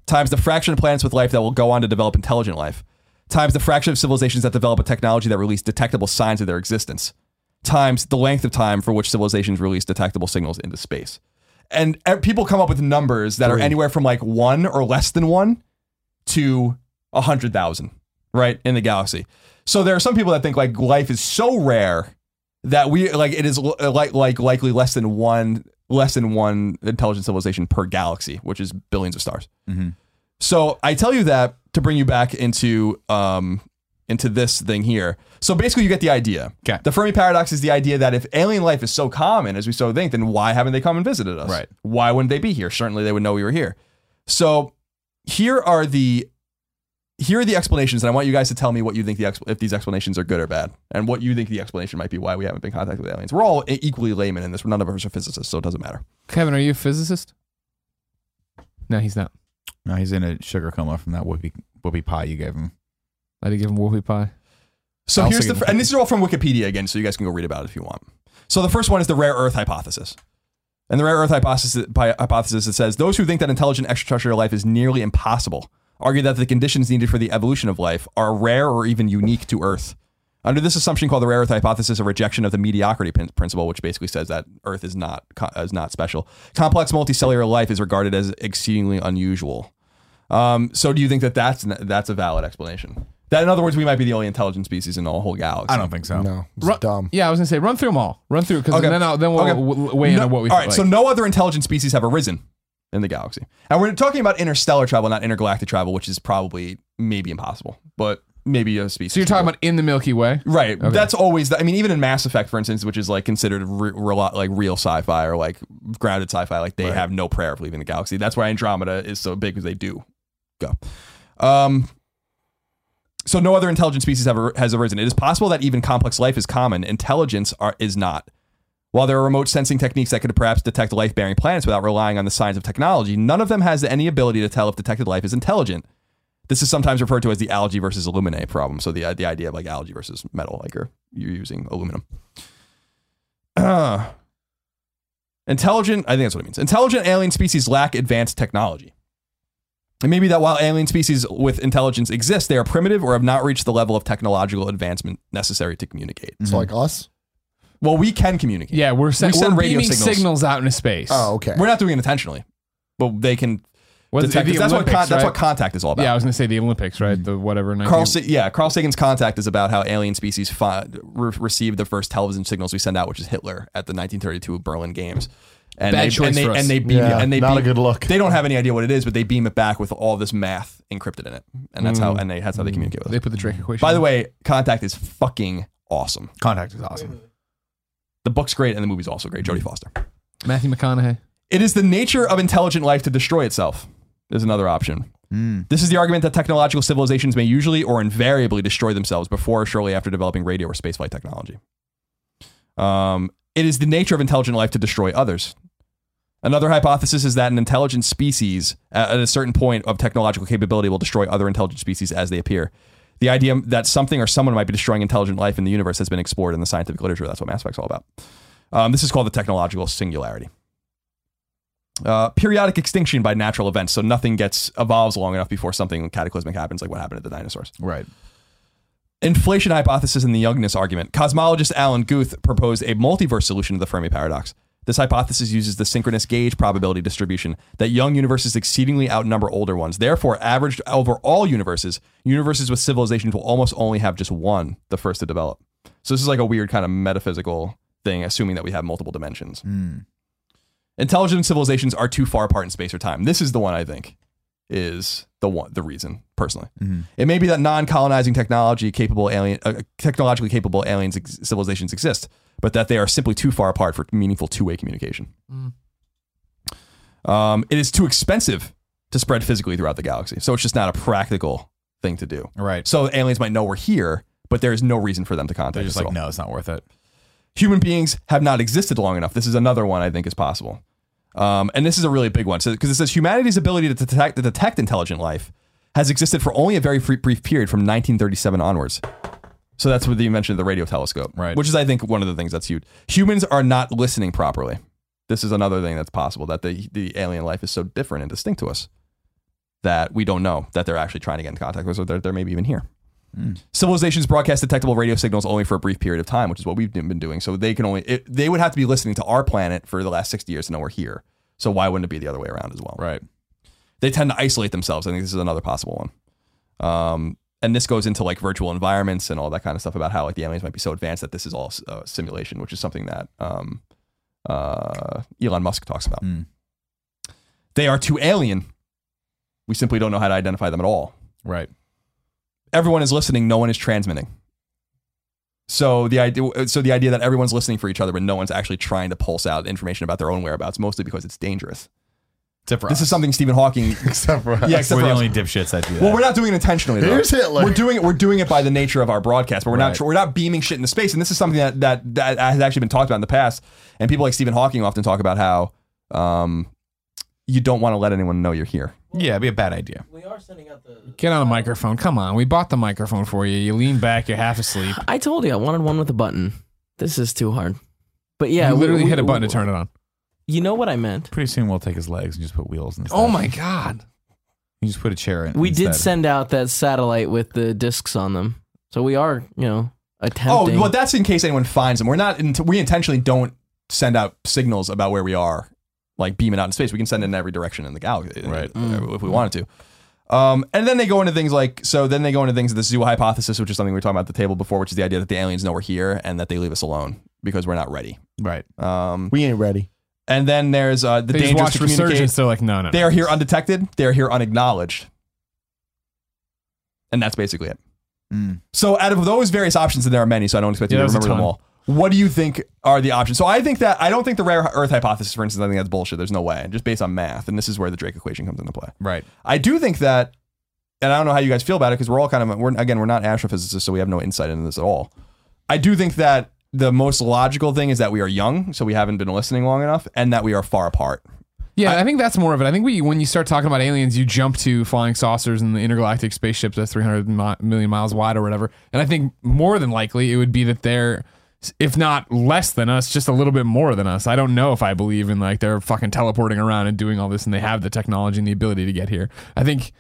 times the fraction of planets with life that will go on to develop intelligent life. Times the fraction of civilizations that develop a technology that release detectable signs of their existence. Times the length of time for which civilizations release detectable signals into space. And people come up with numbers that are anywhere from like one or less than one to a hundred thousand, right, in the galaxy. So there are some people that think like life is so rare that we like it is like like likely less than one less than one intelligent civilization per galaxy, which is billions of stars. So I tell you that to bring you back into um into this thing here. So basically, you get the idea. Okay. The Fermi paradox is the idea that if alien life is so common as we so think, then why haven't they come and visited us? Right. Why wouldn't they be here? Certainly, they would know we were here. So here are the here are the explanations, and I want you guys to tell me what you think the exp- if these explanations are good or bad, and what you think the explanation might be why we haven't been contacted with aliens. We're all equally laymen in this. None of us are physicists, so it doesn't matter. Kevin, are you a physicist? No, he's not. No, he's in a sugar coma from that whoopie whoopie pie you gave him. I didn't give him whoopie pie. So I'll here's the, second and these are all from Wikipedia again, so you guys can go read about it if you want. So the first one is the rare Earth hypothesis. And the rare Earth hypothesis, hypothesis it says those who think that intelligent extraterrestrial life is nearly impossible argue that the conditions needed for the evolution of life are rare or even unique to Earth. Under this assumption called the rare Earth hypothesis, a rejection of the mediocrity prin- principle, which basically says that Earth is not co- is not special. Complex multicellular life is regarded as exceedingly unusual. Um, so do you think that that's that's a valid explanation? That in other words, we might be the only intelligent species in the whole galaxy. I don't think so. No, it's Run- dumb. Yeah, I was gonna say run through them all. Run through because Okay. then I'll, then we'll Okay. w- weigh in No- on what we. all right, like. so no other intelligent species have arisen in the galaxy, and we're talking about interstellar travel, not intergalactic travel, which is probably maybe impossible, but maybe a species. So you're talking about in the Milky Way. right? That's always. The, I mean, even in Mass Effect, for instance, which is like considered re- real, like real sci-fi or like grounded sci-fi, like they have no prayer of leaving the galaxy. That's why Andromeda is so big because they do go. Um, so no other intelligent species ever has arisen. It is possible that even complex life is common. Intelligence are, is not. While there are remote sensing techniques that could perhaps detect life-bearing planets without relying on the signs of technology, none of them has any ability to tell if detected life is intelligent. This is sometimes referred to as the algae versus aluminate problem. So the uh, the idea of like algae versus metal, like you're, you're using aluminum. intelligent, I think that's what it means. Intelligent alien species lack advanced technology. It may be that while alien species with intelligence exist, they are primitive or have not reached the level of technological advancement necessary to communicate. So like us. Well, we can communicate. Yeah, we're, sen- We send we're radio beaming signals. signals. out into space. Oh, okay. We're not doing it intentionally, but they can Was it detect. the That's what Olympics, con- that's right? what contact is all about. Yeah, I was gonna say the Olympics, right? The whatever. 19 Carl, Sa- yeah, Carl Sagan's Contact is about how alien species fi- re- received the first television signals we send out, which is Hitler at the 1932 Berlin Games. And Bad they, choice and they, for us. and they beam Yeah, and they not beam, a good look. They don't have any idea what it is, but they beam it back with all this math encrypted in it, and that's how mm. and they, that's how they communicate with They us. put the Drake equation. By the way, Contact is fucking awesome. Contact is awesome. The book's great, and the movie's also great. Jodie Foster. Matthew McConaughey. It is the nature of intelligent life to destroy itself. Is another option. This is the argument that technological civilizations may usually or invariably destroy themselves before or shortly after developing radio or spaceflight technology. Um, it is the nature of intelligent life to destroy others. Another hypothesis is that an intelligent species at at a certain point of technological capability will destroy other intelligent species as they appear. The idea that something or someone might be destroying intelligent life in the universe has been explored in the scientific literature. That's what Mass Effect's all about. Um, this is called the technological singularity. Uh, periodic extinction by natural events, so nothing gets evolves long enough before something cataclysmic happens, like what happened to the dinosaurs. Right. Inflation hypothesis and the youngness argument. Cosmologist Alan Guth proposed a multiverse solution to the Fermi paradox. This hypothesis uses the synchronous gauge probability distribution that young universes exceedingly outnumber older ones. Therefore, averaged over all universes, universes with civilizations will almost only have just one, the first to develop. So this is like a weird kind of metaphysical thing, assuming that we have multiple dimensions. Intelligent civilizations are too far apart in space or time. This is the one I think is the one the reason personally. It may be that non-colonizing technology capable alien uh, technologically capable aliens ex- civilizations exist, but that they are simply too far apart for meaningful two-way communication. Um, it is too expensive to spread physically throughout the galaxy, so it's just not a practical thing to do. Right. So aliens might know we're here, but there is no reason for them to contact They're us. just at like, no, it's not worth it. human beings have not existed long enough. This is another one I think is possible. Um, and this is a really big one because it says humanity's ability to detect, to detect intelligent life has existed for only a very free, brief period from 1937 onwards. So that's with the invention of the radio telescope, Right. Which is, I think, one of the things that's huge. Humans are not listening properly. This is another thing that's possible that the the alien life is so different and distinct to us that we don't know that they're actually trying to get in contact with us or they're, they're maybe even here. Civilizations broadcast detectable radio signals only for a brief period of time, which is what we've been doing. So they can only it, they would have to be listening to our planet for the last sixty years to know we're here. So why wouldn't it be the other way around as well? Right. They tend to isolate themselves. I think this is another possible one. Um, and this goes into like virtual environments and all that kind of stuff about how like the aliens might be so advanced that this is all uh, simulation, which is something that um, uh, Elon Musk talks about. Mm. They are too alien. We simply don't know how to identify them at all Right. everyone is listening, no one is transmitting. So the idea, so the idea that everyone's listening for each other, but no one's actually trying to pulse out information about their own whereabouts, mostly because it's dangerous. Except for This us. is something Stephen Hawking. Except for us. yeah, except We're for the us. only dipshits that do that. Well, we're not doing it intentionally. Though. Here's Hitler. We're doing it. We're doing it by the nature of our broadcast, but we're Right. not. We're not beaming shit into space. And this is something that that that has actually been talked about in the past. And people like Stephen Hawking often talk about how um, you don't want to let anyone know you're here. yeah, it'd be a bad idea. We are sending out the. Get on the microphone. Come on. We bought the microphone for you. You lean back. You're half asleep. I told you I wanted one with a button. This is too hard. But yeah, you we- literally we- hit a button to turn it on. You know what I meant? Pretty soon we'll take his legs and just put wheels instead. Oh my god. You just put a chair in. We did send out that satellite with the discs on them, so we are, you know, attempting. Oh, attempting. well, that's in case anyone finds them. We're not. int- We intentionally don't send out signals about where we are, like beaming out in space. We can send it in every direction in the galaxy, Right. uh, If we wanted to. Um, and then they go into things like so. Then they go into things the zoo hypothesis, which is something we were talking about at the table before, which is the idea that the aliens know we're here and that they leave us alone because we're not ready. Right. Um, we ain't ready. And then there's uh, the They just danger watch to communicate. resurgence. They're like, no, no. They are here undetected. They are here unacknowledged, and that's basically it. Mm. So out of those various options, and there are many, so I don't expect Yeah, you to that a remember them ton. all. What do you think are the options? So I think that I don't think the rare Earth hypothesis, for instance, I think that's bullshit. There's no way, just based on math, and this is where the Drake equation comes into play. Right. I do think that, and I don't know how you guys feel about it because we're all kind of we're again we're not astrophysicists, so we have no insight into this at all. I do think that the most logical thing is that we are young, so we haven't been listening long enough, and that we are far apart. Yeah, I, think that's more of it. I think we, when you start talking about aliens, you jump to flying saucers and the intergalactic spaceships that's 300 mi- million miles wide or whatever. And I think more than likely it would be that they're, if not less than us, just a little bit more than us. I don't know if I believe in like they're fucking teleporting around and doing all this and they have the technology and the ability to get here. I think.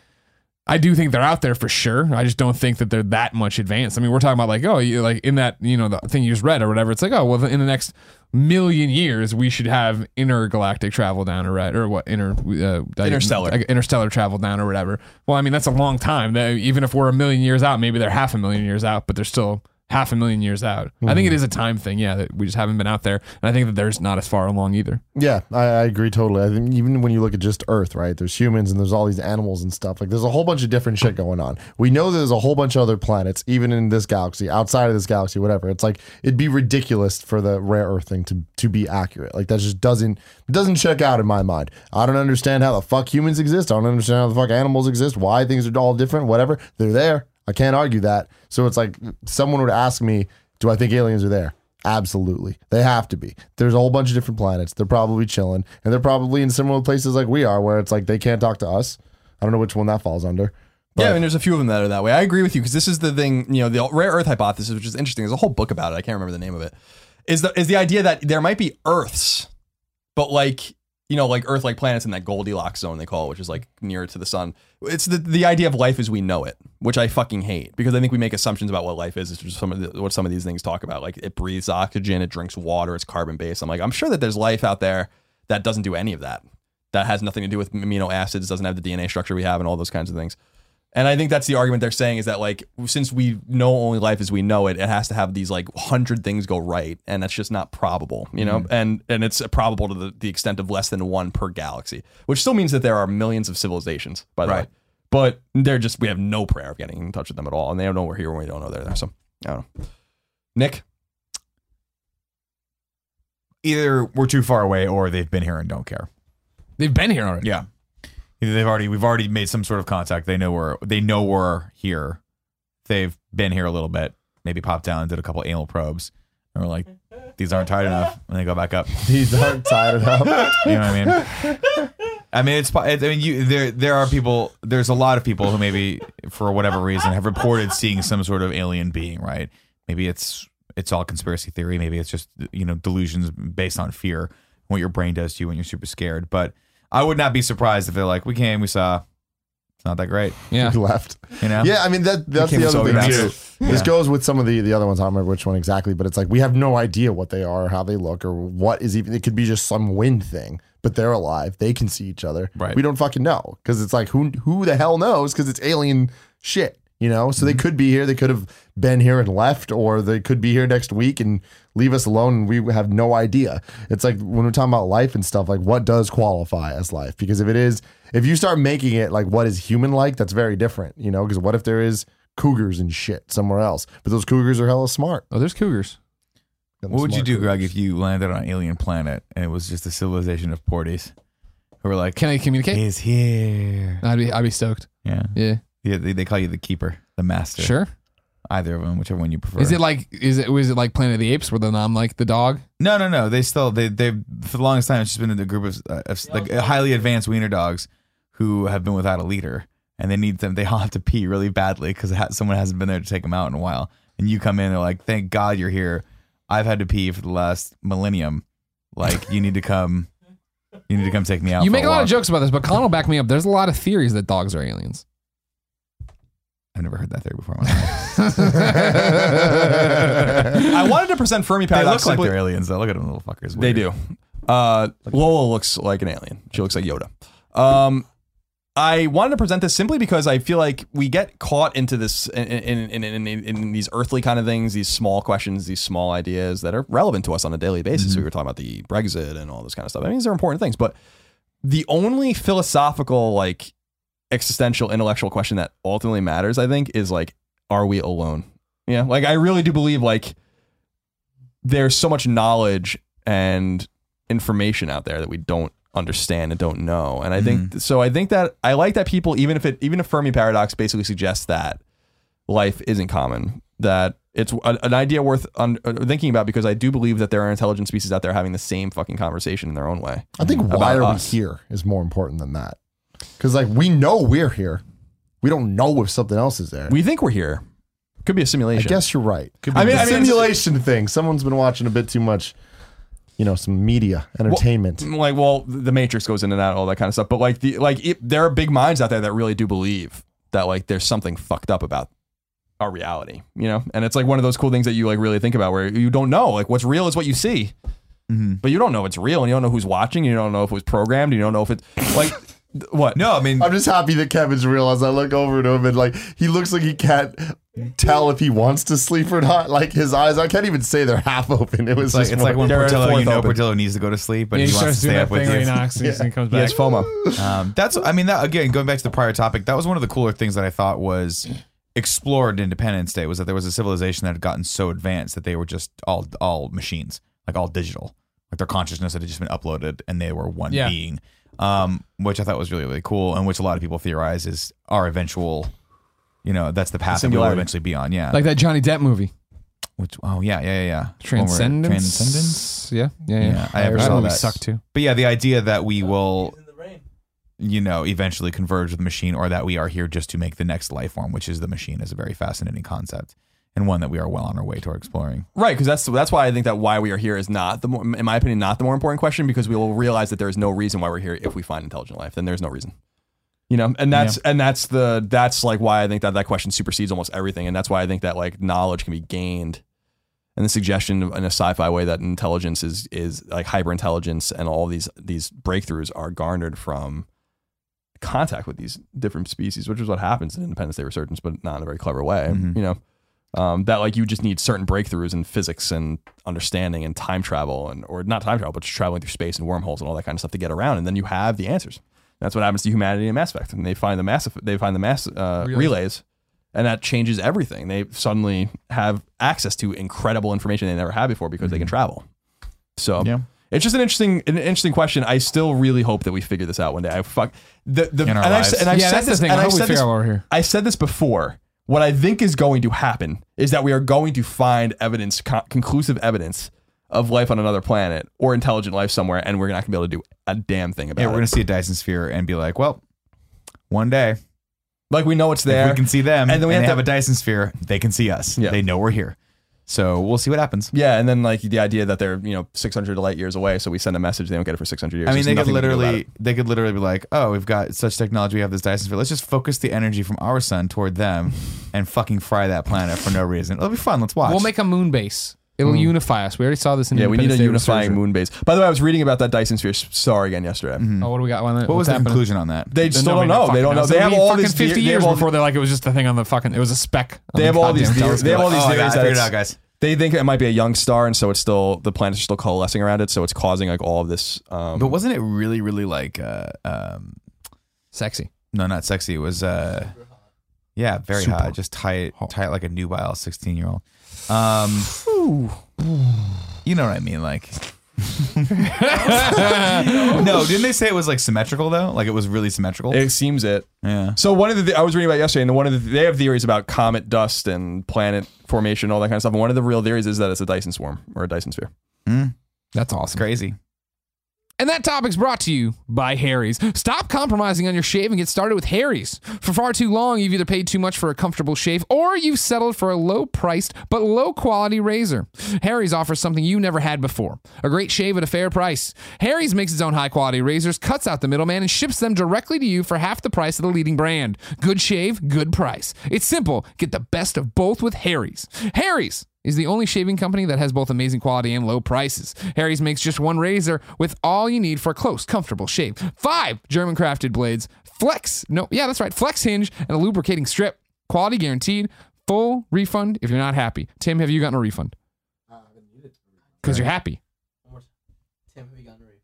I do think they're out there for sure. I just don't think that they're that much advanced. I mean, we're talking about like, oh, you like in that, you know, the thing you just read or whatever. It's like, oh, well, in the next million years, we should have intergalactic travel down or right or what inter uh, Interstellar. interstellar travel down or whatever. Well, I mean, that's a long time. Even if we're a million years out, maybe they're half a million years out, but they're still half a million years out. I think it mm-hmm. is a time thing. Yeah, that we just haven't been out there, and I think that there's not as far along either. Yeah, I, I agree totally. I think even when you look at just Earth, right? There's humans and there's all these animals and stuff. Like there's a whole bunch of different shit going on. We know there's a whole bunch of other planets, even in this galaxy, outside of this galaxy, whatever. It's like it'd be ridiculous for the rare Earth thing to to be accurate. Like that just doesn't doesn't check out in my mind. I don't understand how the fuck humans exist. I don't understand how the fuck animals exist. Why things are all different. Whatever. They're there. I can't argue that. So it's like someone would ask me, do I think aliens are there? Absolutely. They have to be. There's a whole bunch of different planets. They're probably chilling. And they're probably in similar places like we are, where it's like they can't talk to us. I don't know which one that falls under. yeah, I mean, there's a few of them that are that way. I agree with you because this is the thing. You know, the rare Earth hypothesis, which is interesting. There's a whole book about it. I can't remember the name of it. Is the is the idea that there might be Earths, but like you know, like Earth-like planets in that Goldilocks zone they call it, which is like nearer to the sun. It's the the idea of life as we know it, which I fucking hate because I think we make assumptions about what life is. It's just some of the, what some of these things talk about. Like it breathes oxygen, it drinks water, it's carbon based. I'm like, I'm sure that there's life out there that doesn't do any of that. That has nothing to do with amino acids, doesn't have the DNA structure we have, and all those kinds of things. And I think that's the argument they're saying is that like since we know only life as we know it, it has to have these like hundred things go right, and that's just not probable, you know. Mm-hmm. And and it's probable to the, the extent of less than one per galaxy, which still means that there are millions of civilizations, by the Right. way. But they're just we have no prayer of getting in touch with them at all, and they don't know we're here when we don't know they're there. So I don't know. Nick, Either we're too far away or they've been here and don't care. They've been here already. Yeah. They've already we've already made some sort of contact. They know we're they know we're here. They've been here a little bit. Maybe popped down and did a couple anal probes. And we're like, these aren't tight enough. And they go back up. These aren't tied enough. You know what I mean? I mean, it's. I mean, you there. There are people. There's a lot of people who maybe, for whatever reason, have reported seeing some sort of alien being. Right? Maybe it's it's all conspiracy theory. Maybe it's just you know delusions based on fear, what your brain does to you when you're super scared. But I would not be surprised if they're like, we came, we saw. It's not that great. Yeah. left. You know? Yeah, I mean that that's the other thing fast. too. This goes with some of the the other ones. I don't remember which one exactly, but it's like we have no idea what they are, how they look, or what is even. It could be just some wind thing, but they're alive. They can see each other. Right. We don't fucking know because it's like who who the hell knows? Because it's alien shit. You know, so they mm-hmm. could be here. They could have been here and left, or they could be here next week and leave us alone. And we have no idea. It's like when we're talking about life and stuff, like what does qualify as life? Because if it is, if you start making it like what is human like, that's very different. You know, because what if there is cougars and shit somewhere else? But those cougars are hella smart. Oh, there's cougars. What would you do, cougars. Greg, if you landed on an alien planet and it was just a civilization of porties who were like, Can I communicate? "He's here"? I'd be I'd be stoked. Yeah, Yeah. Yeah. They, they call you the keeper, the master. Sure. either of them, whichever one you prefer. Is it like is it was it like Planet of the Apes where then I'm like the dog? No, no, no. They still they they for the longest time it's just been a group of, uh, of like highly advanced wiener dogs who have been without a leader, and they need them. They all have to pee really badly because someone hasn't been there to take them out in a while. And you come in, they're like, "Thank God you're here. I've had to pee for the last millennium. Like you need to come." You need to come take me out. you for make a lot of jokes about this, but Colin will back me up. There's a lot of theories that dogs are aliens. I've never heard that theory before. in my life. I wanted to present Fermi paradox. they paradox. look like they're aliens though. Look at them little fuckers. They do. Uh, Lola looks like an alien. She looks like Yoda. Um, I wanted to present this simply because I feel like we get caught into this in in, in, in, in, in these earthly kind of things, these small questions, these small ideas that are relevant to us on a daily basis. We were talking about the Brexit and all this kind of stuff. I mean, these are important things, but the only philosophical, like existential, intellectual question that ultimately matters, I think, is like, are we alone? Yeah, like I really do believe like there's so much knowledge and information out there that we don't understand and don't know. And I think so. I think that I like that people, even if it, even if Fermi paradox basically suggests that life isn't common, that it's a, an idea worth un, uh, thinking about because I do believe that there are intelligent species out there having the same fucking conversation in their own way. I think why are us. we here is more important than that. Because like we know we're here, we don't know if something else is there. We think we're here. Could be a I simulation. I guess you're right. Could be I mean- the I mean, simulation thing. Someone's been watching a bit too much, you know, some media entertainment. like well the matrix goes into that all that kind of stuff but like the like it, there are big minds out there that really do believe that like there's something fucked up about our reality you know and it's like one of those cool things that you like really think about where you don't know like what's real is what you see mm-hmm. but you don't know if it's real and you don't know who's watching and you don't know if it was programmed and you don't know if it's like th- what No, I mean, I'm just happy that Kevin's real as I look over at him and like he looks like he can't tell if he wants to sleep or not. Like his eyes, I can't even say they're half open. It was it's like, just it's like when They're at Portillo, you fourth know, open. Portillo needs to go to sleep, but Yeah, he he wants starts to doing stay that up with thing where he you. knocks and he comes he has back. FOMO Um, that's, I mean, that again, going back to the prior topic, that was one of the cooler things that I thought was explored in Independence Day was that there was a civilization that had gotten so advanced that they were just all all machines, like all digital, like their consciousness had just been uploaded and they were one Yeah. being, um, which I thought was really really cool, and which a lot of people theorize is our eventual. You know, that's the path that we'll Singularity. eventually be on. Yeah. Like that Johnny Depp movie, which, oh yeah, yeah, yeah, yeah. When we're- Transcendence. Transcendence. Yeah, yeah, yeah. Yeah, I ever that saw movie that. sucked too. But yeah, the idea that we will, you know, eventually converge with the machine, or that we are here just to make the next life form, which is the machine, is a very fascinating concept. And one that we are well on our way toward exploring. Right, because that's that's why I think that why we are here is not the more, in my opinion, not the more important question because we will realize that there is no reason why we're here if we find intelligent life. Then there's no reason, you know. And that's and that's the that's like why I think that that question supersedes almost everything, and that's why I think that like knowledge can be gained, and the suggestion in a sci-fi way that intelligence is is like hyper intelligence and all these these breakthroughs are garnered from contact with these different species, which is what happens in Independence Day resurgence, but not in a very clever way, mm-hmm. you know um, that like you just need certain breakthroughs in physics and understanding and time travel and or not time travel, but just traveling through space and wormholes and all that kind of stuff to get around, and then you have the answers. That's what happens to humanity in Mass Effect, and they find the mass they find the mass uh, relays. and that changes everything. They suddenly have access to incredible information they never had before because they can travel. So Yeah. it's just an interesting, an interesting question. I still really hope that we figure this out one day. I fuck the the and I've, and I've Yeah, said this, thing. and I I've hope we said this, out why we're here. I said this before. What I think is going to happen is that we are going to find evidence, co- conclusive evidence of life on another planet or intelligent life somewhere, and we're not going to be able to do a damn thing about it. Yeah, we're gonna see a Dyson sphere and be like, well, one day like we know it's if there. we can see them, And then we have to- have a Dyson sphere, they can see us. Yeah. They know we're here. So we'll see what happens. yeah, and then like the idea that they're you know 600 light years away, so we send a message, they don't get it for 600 years. I mean, There's they could nothing we can do about literally, they could literally be like, "Oh, we've got such technology. We have this Dyson sphere. Let's just focus the energy from our sun toward them, and fucking fry that planet for no reason. It'll be fun. Let's watch. We'll make a moon base. It'll unify us. We already saw this in the Yeah, we need a unifying Resurgence. moon base. By the way, I was reading about that Dyson sphere star again yesterday. Oh, what do we got? What, what was the conclusion on that? They still don't know. They don't know. They have all these fifty they years have all- before they're like it was just a thing on the fucking. It was a speck. on They the have all these theories. They have all these Oh, I got it. theories I figured it out, guys. They think it might be a young star, and so it's still the planets are still coalescing around it. So it's causing like all of this. Um, But wasn't it really, really like, uh, um, Sexy. no, not sexy. It was, uh, yeah, very hot. Just tie it, tie it like a nubile sixteen year old. Um, you know what I mean, like. no, didn't they say it was like symmetrical though? Like it was really symmetrical. it seems it. yeah. So one of the I was reading about yesterday, and one of the they have theories about comet dust and planet formation, all that kind of stuff. And one of the real theories is that it's a Dyson swarm or a Dyson sphere. That's awesome. Crazy. And that topic's brought to you by Harry's. Stop compromising on your shave and get started with Harry's. For far too long, you've either paid too much for a comfortable shave or you've settled for a low priced but low quality razor. Harry's offers something you never had before a great shave at a fair price. Harry's makes its own high quality razors, cuts out the middleman, and ships them directly to you for half the price of the leading brand. Good shave, good price. It's simple. Get the best of both with Harry's. Harry's is the only shaving company that has both amazing quality and low prices. Harry's makes just one razor with all you need for a close, comfortable shave. Five German crafted blades, flex, no, yeah, that's right, flex hinge, and a lubricating strip. Quality guaranteed, full refund if you're not happy. Tim, have you gotten a refund? Uh, because you're happy. Tim, have you gotten a refund?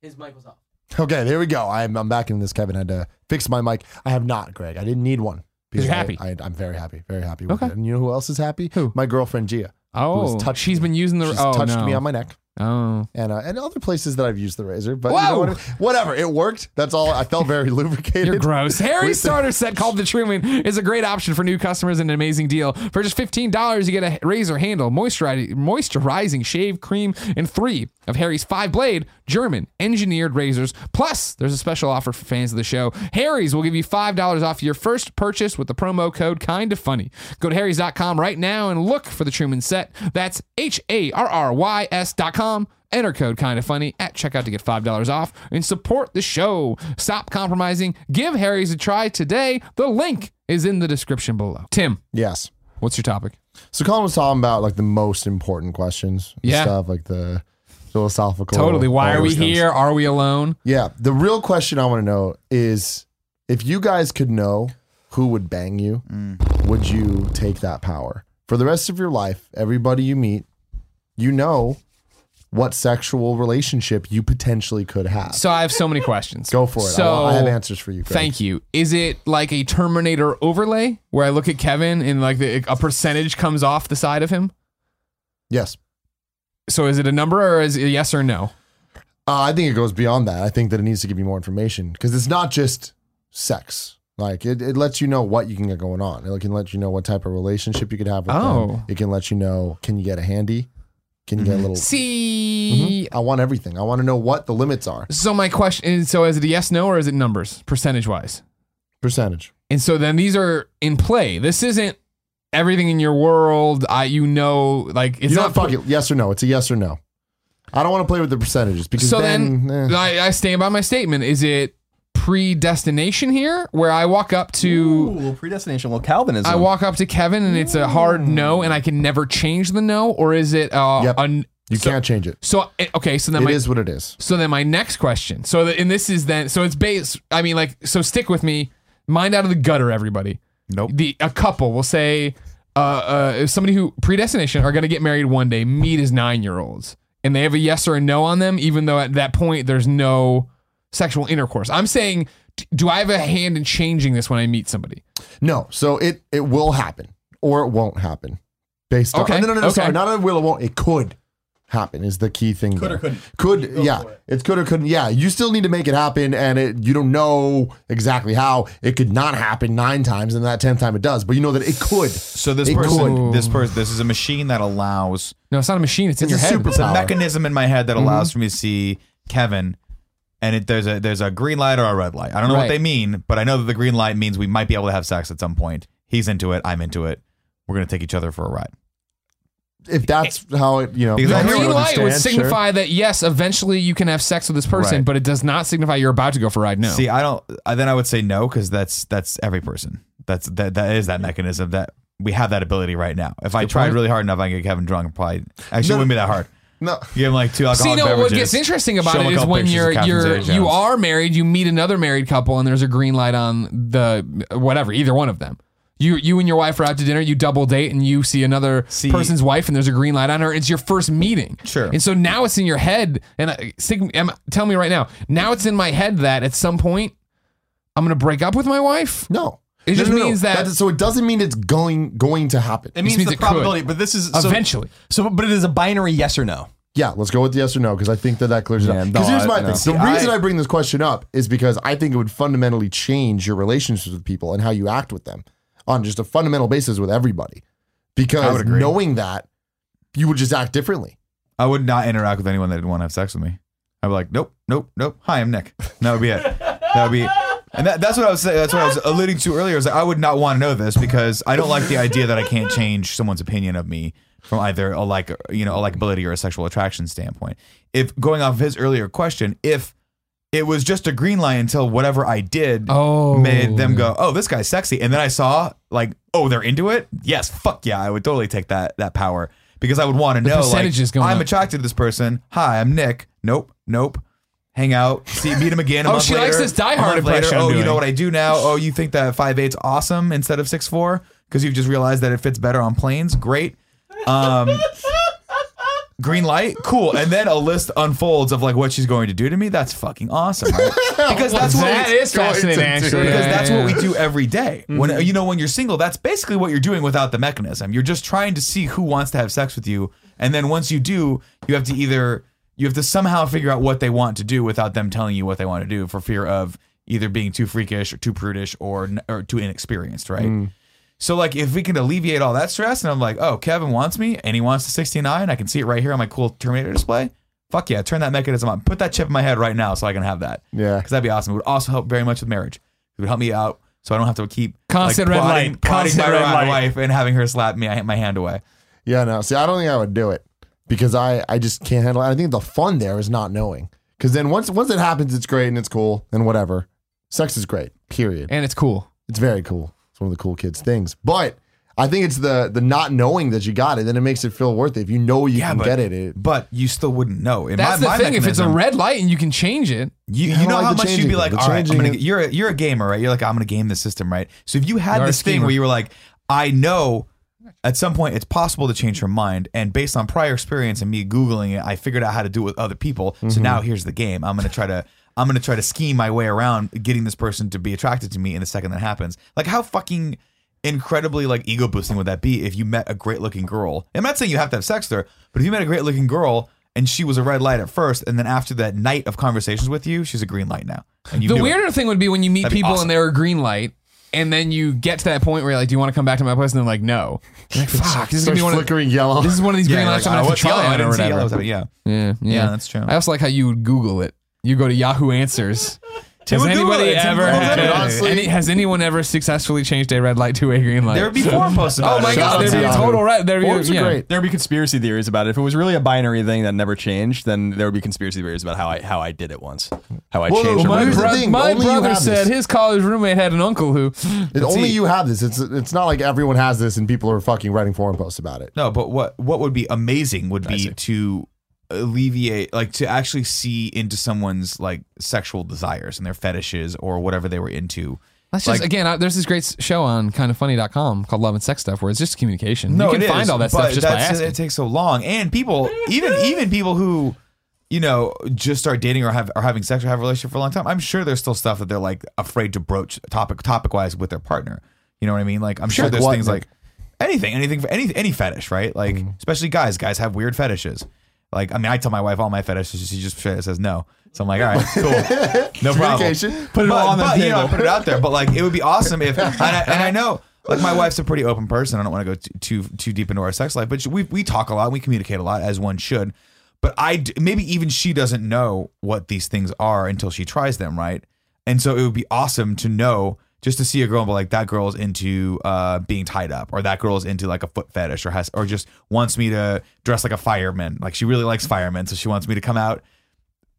His mic was off. Okay, there we go. I'm, I'm back in this. Kevin had to fix my mic. I have not, Greg. I didn't need one. Because you're happy. I, am very happy. Very happy with Okay. it. And you know who else is happy? Who? My girlfriend Gia. Oh, touched she's me. been using the. She's oh touched no. me on my neck. Oh, and uh, and other places that I've used the razor. But you Whoa! know what? whatever, it worked. That's all. I felt very lubricated. You're gross. Harry's starter set called the Truman is a great option for new customers and an amazing deal. For just $15, you get a razor handle, moisturizing, moisturizing shave cream, and three of Harry's five blade German engineered razors. Plus, there's a special offer for fans of the show. Harry's will give you $5 off your first purchase with the promo code Kinda Funny. Go to Harry's.com right now and look for the Truman set. That's H A R R Y S.com. Enter code kind of funny at checkout to get $5 off and support the show. Stop compromising. Give Harry's a try today. The link is in the description below. Tim, Yes. what's your topic? So Colin was talking about like the most important questions. and Yeah. Stuff like the philosophical. Totally. Why all are we those things. here? Are we alone? Yeah. The real question I want to know is if you guys could know who would bang you, mm. would you take that power? For the rest of your life, everybody you meet, you know what sexual relationship you potentially could have. So I have so many questions. Go for it. I So wa- I, have answers for you. Greg. Thank you. Is it like a Terminator overlay where I look at Kevin and like the, a percentage comes off the side of him? Yes. So is it a number or is it a yes or no? Uh, I think it goes beyond that. I think that it needs to give you more information because it's not just sex. Like it, it lets you know what you can get going on. It can let you know what type of relationship you could have with Oh. them. It can let you know can you get a handy? Can you get a little? See, I want everything. I want to know what the limits are. so my question is: so is it a yes, no, or is it numbers, percentage wise? Percentage. And so then these are in play. This isn't everything in your world, I you know, like it's You not? Fuck it. Yes or no? It's a yes or no. I don't want to play with the percentages because So then, then, eh. I, I stand by my statement. Is it predestination here, where I walk up to Ooh, little predestination, little Calvinism. I walk up to Kevin and it's a hard no, and I can never change the no, or is it uh, Yep. an- you so, can't change it. So eh, okay, so then It my is what it is. so then my next question. So the, and this is then so it's based. I mean, like so stick with me. Mind out of the gutter, everybody. Nope. The a couple will say, uh, uh, somebody who predestination are going to get married one day. Meet as nine year olds, and they have a yes or a no on them, even though at that point there's no sexual intercourse. I'm saying, do I have a hand in changing this when I meet somebody? No, so it it will happen or it won't happen based on. Oh, no, no, no, no. okay. Sorry, not it will. It won't. It could happen. Is the key thing. Could or couldn't. Could yeah. It's could or couldn't. Yeah, you still need to make it happen, and it you don't know exactly how. It could not happen nine times, and that tenth time it does. But you know that it could. So this It person, could. this person, this is a machine that allows No, it's not a machine. It's in your a head. super- it's a mechanism in my head that allows mm-hmm. for me to see Kevin, and it, there's a there's a green light or a red light. I don't know Right. what they mean, but I know that the green light means we might be able to have sex at some point. He's into it. I'm into it. We're gonna take each other for a ride. If that's how it, you know, Because The I that's hear green what light would understand, sure. signify that yes, eventually you can have sex with this person, Right. but it does not signify you're about to go for a ride. No. See, I don't. I, then I would say no because that's that's every person. That's that that is that mechanism that we have that ability right now. If I tried point. really hard enough, I can get Kevin drunk. and Probably actually No. it wouldn't be that hard. No, Give him like two alcoholic See, no. beverages. What gets interesting about show him a is couple when pictures you're of Catherine you're Zeta-Jones. you are married, you meet another married couple, and there's a green light on the whatever, either one of them. You you and your wife are out to dinner, you double date, and you see another See- person's wife, and there's a green light on her. It's your first meeting, Sure. And so now it's in your head, and I, sig- am- tell me right now, now it's in my head that at some point I'm gonna break up with my wife. no. It No, just no, no. means that- so it doesn't mean it's going going to happen. It means means the it could. probability, but this is so, Eventually. So, but it is a binary yes or no. Yeah, let's go with the yes or no because I think that that clears it Yeah, up. no, Because here's I- my no. thing: See, the reason I- I bring this question up is because I think it would fundamentally change your relationships with people and how you act with them on just a fundamental basis with everybody. Because knowing that, you would just act differently. I would not interact with anyone that didn't want to have sex with me. I'd be like, nope, nope, nope. Hi, I'm Nick. That would be it. That would be. And that, that's what I was saying. That's what I was alluding to earlier. Is that I would not want to know this because I don't like the idea that I can't change someone's opinion of me from either a like, you know, a likability or a sexual attraction standpoint. If going off of his earlier question, if it was just a green light until whatever I did Oh. made them go, oh. oh, this guy's sexy, and then I saw like, oh, they're into it. Yes, fuck yeah, I would totally take that that power because I would want to know like going I'm up. attracted to this person. Hi, I'm Nick. Nope, nope. Hang out, see, meet him again. A Oh, month she later, likes this Die a Hard later, impression I'm Oh, you doing. know what I do now? Oh, you think that five eight's awesome instead of six four because you've just realized that it fits better on planes. Great. Um, green light, cool. And then a list unfolds of like what she's going to do to me. That's fucking awesome, right? Because that's what That we, is fascinating, actually. because Yeah, that's yeah. what we do every day. When you know when you're single, that's basically what you're doing without the mechanism. You're just trying to see who wants to have sex with you, and then once you do, you have to either you have to somehow figure out what they want to do without them telling you what they want to do for fear of either being too freakish or too prudish or or too inexperienced, right? Mm. So like if we can alleviate all that stress and I'm like, oh, Kevin wants me and he wants the 69, I can see it right here on my cool Terminator display. Fuck yeah, turn that mechanism on. Put that chip in my head right now so I can have that. Yeah. Because that'd be awesome. It would also help very much with marriage. It would help me out so I don't have to keep Constant like, red prodding, light. prodding Constant my, red my light. wife and having her slap me I hit my hand away. Yeah, no. See, I don't think I would do it because I I just can't handle it. I think the fun there is not knowing. Because then once once it happens, it's great and it's cool and whatever. Sex is great. Period. and it's cool. It's very cool. It's one of the cool kids things. But I think it's the the not knowing that you got it. Then it makes it feel worth it. If you know you can but, get it, it but you still wouldn't know. In That's my, the my thing. If it's a mechanism- red light and you can change it, You, I you don't know like how the much you'd be changing like. The all right, I'm changing gonna, it- you're a, you're a gamer, right? You're like, I'm gonna game the system, right? So if you had You're a this thing schemer. where you were like, I know at some point it's possible to change her mind, and based on prior experience and me googling it, I figured out how to do it with other people. Mm-hmm. So now here's the game. I'm gonna try to I'm gonna try to scheme my way around getting this person to be attracted to me in the second that happens. Like how fucking incredibly like ego boosting would that be if you met a great looking girl? I'm not saying you have to have sex with her, but if you met a great looking girl and she was a red light at first, and then after that night of conversations with you, she's a green light now. And you the knew it. weirder thing would be when you meet people awesome. and they're a green light, and then you get to that point where you're like, "Do you want to come back to my place?" And they're like, "No." You're like, Fuck, this is gonna be one. Of, flickering yellow. this is one of these green lights I'm gonna have to try yellow? I or whatever. yellow. Yeah. Yeah, yeah, that's true. I also like how you would Google it. You go to Yahoo Answers, Has a Google anybody it. Ever had, it. honestly. any, has anyone ever successfully changed a red light to a green light? There would be forum posts oh about oh my it. god, there'd be a total red. There'd be, Forums are yeah. great. There'd be conspiracy theories about it. If it was really a binary thing that never changed, then there would be conspiracy theories about how I how I did it once, how I Well, changed. well. My, Here's the bro- thing, my only you brother have said this. his college roommate had an uncle who. It, only you have this. It's it's not like everyone has this and people are fucking writing forum posts about it. No, but what what would be amazing would be to alleviate like to actually see into someone's like sexual desires and their fetishes or whatever they were into. That's just Like- again. I, there's this great show on kindoffunny.com called Love and Sex Stuff, where it's just communication. No, you can find is, all that stuff just by asking. It takes so long, and people, even even people who, you know, just start dating or have are having sex or have a relationship for a long time. I'm sure there's still stuff that they're like afraid to broach topic topic wise with their partner. You know what I mean? Like I'm sure Like there's what, things like anything, anything for any any fetish, right? Like Mm-hmm. especially guys. Guys have weird fetishes. Like I mean, I tell my wife all my fetishes. She just says no. So I'm like, all right, cool, no problem. Put it but, all on the but, you know, table. put it out there. But like, it would be awesome if, and I, and I know, like, my wife's a pretty open person. I don't want to go too, too too deep into our sex life, but we we talk a lot, we communicate a lot, as one should. But I maybe even she doesn't know what these things are until she tries them, right? And so it would be awesome to know just to see a girl and be like, that girl's into uh, being tied up, or that girl's into like a foot fetish, or has, or just wants me to dress like a fireman. Like she really likes firemen, so she wants me to come out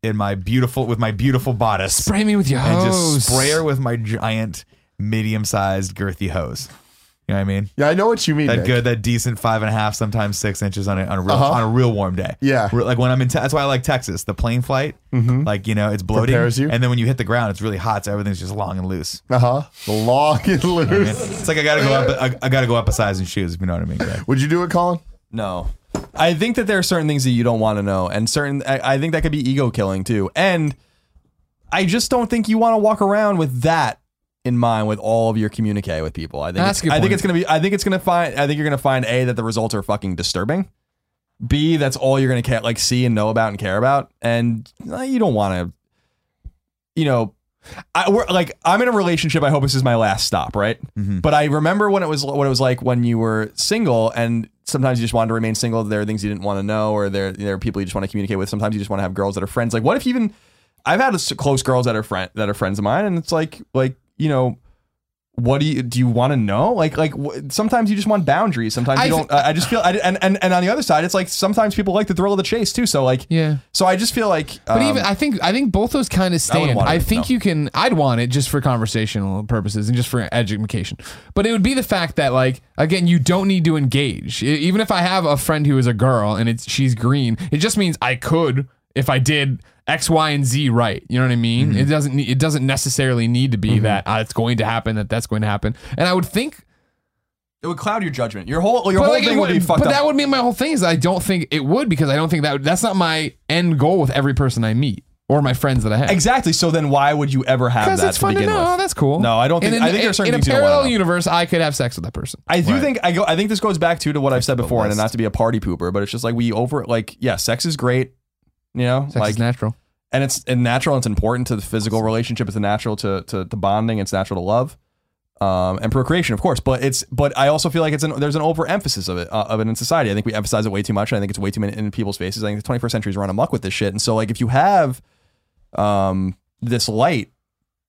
in my beautiful with my beautiful bodice Spray me with your and hose. just spray her with my giant, medium-sized, girthy hose. You know what I mean? Yeah, I know what you mean. That Nick. good, that decent five and a half, sometimes six inches on a, on a real Uh-huh. on a real warm day. Yeah. Re- like when I'm in. Te- that's why I like Texas. The plane flight, like you know, it's bloating, Prepares you. and then when you hit the ground, it's really hot, so everything's just long and loose. Uh huh. The long and loose. It's like I gotta go up. I, I gotta go up a size in shoes. If you know what I mean. Greg. Would you do it, Colin? No. I think that there are certain things that you don't want to know, and certain. I, I think that could be ego killing too. And I just don't think you want to walk around with that in mind with all of your communique with people. I think. That's it's, a good I think point. it's gonna be. I think it's gonna find. I think you're gonna find a that the results are fucking disturbing. B that's all you're gonna care, like see and know about and care about, and uh, you don't want to. You know, I we're like I'm in a relationship. I hope this is my last stop, right? But I remember when it was what it was like when you were single, and sometimes you just wanted to remain single. There are things you didn't want to know, or there there are people you just want to communicate with. Sometimes you just want to have girls that are friends. Like, what if even I've had s- close girls that are friend that are friends of mine, and it's like like you know. What do you do? You want to know? Like, like sometimes you just want boundaries. Sometimes you I don't. I I just feel, I, and and and on the other side, it's like sometimes people like the thrill of the chase too. So like, Yeah. So I just feel like, But um, even I think I think both those kind of stand. I, it, think no. you can. I'd want it just for conversational purposes and just for education. But it would be the fact that like again, you don't need to engage. Even if I have a friend who is a girl and it's she's green, it just means I could if I did X, Y, and Z right. You know what I mean? Mm-hmm. It doesn't. It doesn't necessarily need to be that uh, it's going to happen. That that's going to happen. And I would think it would cloud your judgment. Your whole your but whole like, thing would, be would- fucked but up. that would mean my whole thing is I don't think it would because I don't think that that's not my end goal with every person I meet or my friends that I have. Exactly. So then why would you ever have Because that it's to fun to know. with? Oh, that's cool. No, I don't think- In, I think there's certain in a you don't wanna parallel know. universe, I could have sex with that person. I do think I go. I think this goes back to to what I've said before, and not to be a party pooper, but it's just like we over like yeah, sex is great, you know, Sex like is natural. and it's and natural. It's important to the physical relationship. It's natural to to, to bonding. It's natural to love, um, and procreation, of course. But it's but I also feel like it's an there's an overemphasis of it uh, of it in society. I think we emphasize it way too much. and I think it's way too many in people's faces. I think the 21st century is run amok with this shit. And so like if you have um this light.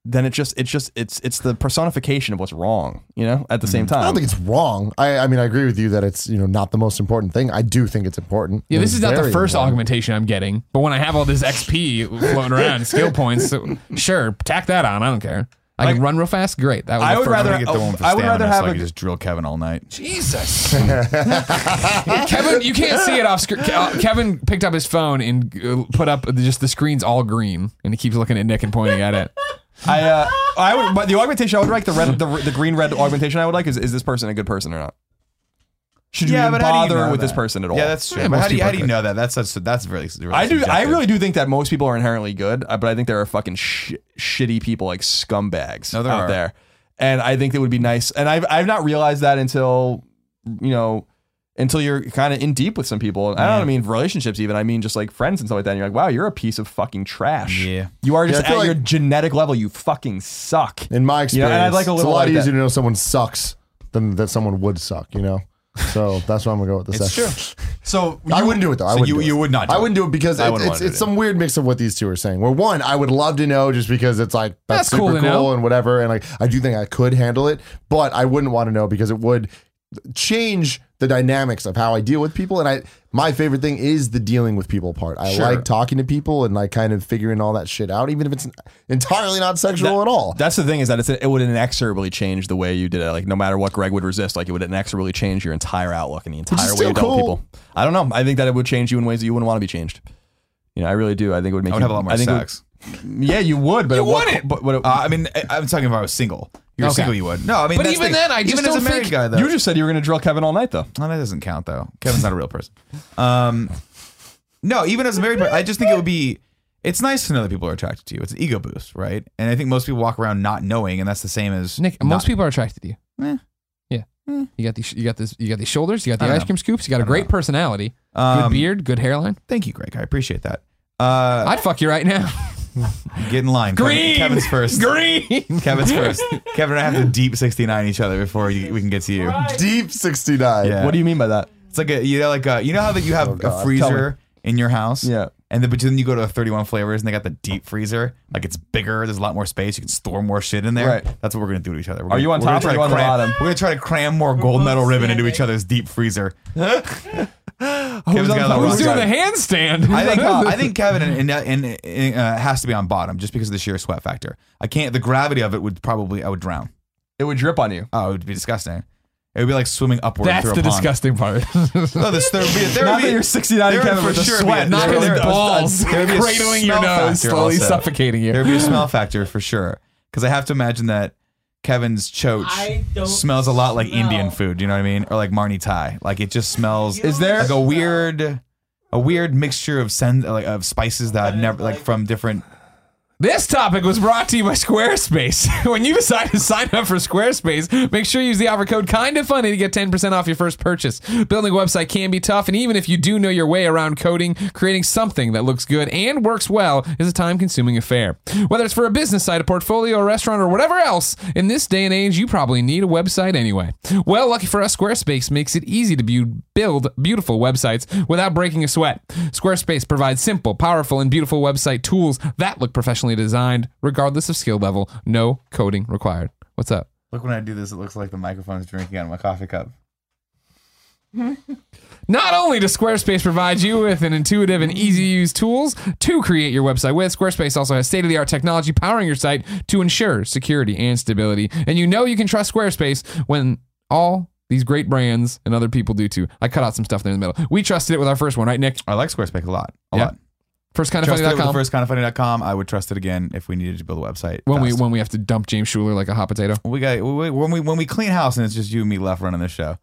Then it just it's just it's it's the personification of what's wrong, you know. At the same time, I don't think it's wrong. I, I mean, I agree with you that it's you know not the most important thing. I do think it's important. Yeah, this is not the first important. augmentation I'm getting. But when I have all this XP floating around, skill points, so, sure, tack that on. I don't care. I can run real fast. Great. That was I the would rather- get the one for I would rather stamina, have so I a- just drill Kevin all night. Jesus, Kevin, you can't see it off screen. Kevin picked up his phone and uh, put up just the screen's all green, and he keeps looking at Nick and pointing at it. I uh, I would, but the augmentation I would like the red, the, the green red augmentation I would like is is this person a good person or not? Should you Yeah, even but how do you bother know with this that? person at all? Yeah, that's true. Yeah, but most how do you, people how do you know that? That's that's that's very. really I do. I subjective. really do think that most people are inherently good, uh, but I think there are fucking sh- shitty people like scumbags No, there out are. there, and I think it would be nice. And I've I've not realized that until you know until you're kind of in deep with some people. I don't mean relationships even. I mean just like friends and stuff like that. And you're like, wow, you're a piece of fucking trash. Yeah. you are just I feel at your like- genetic level. You fucking suck. In my You know, experience, and I'd like a it's a little lot like easier that. to know someone sucks than that someone would suck. You know, So that's why I'm gonna go with the It's true. So I wouldn't do it though. I So wouldn't you- do it. you would not do I wouldn't do it because I it, wouldn't it's wanna it's it. some weird mix of what these two are saying. Where one, I would love to know just because it's like that's, That's cool super to cool know. and whatever, and like I do think I could handle it, but I wouldn't want to know because it would change the dynamics of how I deal with people. And I my favorite thing is the dealing with people part. I Sure. like talking to people and like kind of figuring all that shit out, even if it's entirely not sexual at all. That's the thing is that it's, it would inexorably change the way you did it. Like no matter what Greg would resist, like it would inexorably change your entire outlook and the entire is way still you dealt with people. I don't know. I think that it would change you in ways that you wouldn't want to be changed. You know, I really do. I think it would make I would you, have a lot more I think it would- sex. Yeah, you would, but You at what- wouldn't. But, but Uh, I mean, I, I'm talking if I was single. You're Okay. single, you would. No, I mean, But that's even the- then, I just even as don't a married think- guy though. you just said you were going to drill Kevin all night, though. Well, that doesn't count though. Kevin's not a real person. Um, no, even as a married person, I just think it would be. It's nice to know that people are attracted to you. It's an ego boost, right? And I think most people walk around not knowing, and that's the same as Nick, not- most people are attracted to you. Eh. Yeah. You got these. You got this. You got these shoulders. You got the ice know. cream scoops. You got a great know. personality. good Um, beard. Good hairline. Thank you, Greg. I appreciate that. Uh, I'd fuck you right now. get in line. Kevin- Kevin's first. Green. Kevin's first. Kevin and I have to deep 69 each other before you, we can get to you. Deep sixty nine. Yeah. What do you mean by that? It's like a you know like a, you know how that you have Oh, God. a freezer in your house. Yeah. And then but then you go to the 31 flavors and they got the deep freezer. Like it's bigger. There's a lot more space. You can store more shit in there. Right. That's what we're gonna do to each other. We're Are gonna- you on we're gonna top or try are to you on the cram- bottom? We're gonna try to cram more gold medal ribbon into each other's deep freezer. Kevin's on got the Who's doing the handstand? I think uh, I think Kevin and, and, and, uh, has to be on bottom just because of the sheer sweat factor. I can't. The gravity of it would probably I would drown. It would drip on you. Oh, it would be disgusting. It would be like swimming upward That's through the a pond. disgusting part. No, this, there would be, there Not would be, that you're 69 there Kevin for with sure be sweat, a- Not there- his balls there would be a cradling your smell nose, factor slowly also. suffocating you. There would be a smell factor for sure. Because I have to imagine that Kevin's choach smells a lot like smell. Indian food. You know what I mean? Or like Marnee Thai. Like it just smells. Is there- like a weird, a weird mixture of sen- like of spices that I've never like from different. This topic was brought to you by Squarespace. when you decide to sign up for Squarespace, make sure you use the offer code Kinda Funny to get 10% off your first purchase. Building a website can be tough, and even if you do know your way around coding, creating something that looks good and works well is a time-consuming affair. Whether it's for a business site, a portfolio, a restaurant, or whatever else, in this day and age, you probably need a website anyway. Well, lucky for us, Squarespace makes it easy to bu- build beautiful websites without breaking a sweat. Squarespace provides simple, powerful, and beautiful website tools that look professionally designed, regardless of skill level. No coding required. What's up? Look when I do this, it looks like the microphone is drinking out of my coffee cup. Not only does Squarespace provide you with an intuitive and easy to use tools to create your website with, Squarespace also has state of the art technology powering your site to ensure security and stability. And you know you can trust Squarespace when all these great brands and other people do too. I cut out some stuff there in the middle. We trusted it with our first one, right, Nick? I like Squarespace a lot. A Yeah. lot. First kind of Trust it with the funny.com. I would trust it again if we needed to build a website. When we fast. when we have to dump James Schuler like a hot potato. we got we, when we when we clean house and it's just you and me left running this show.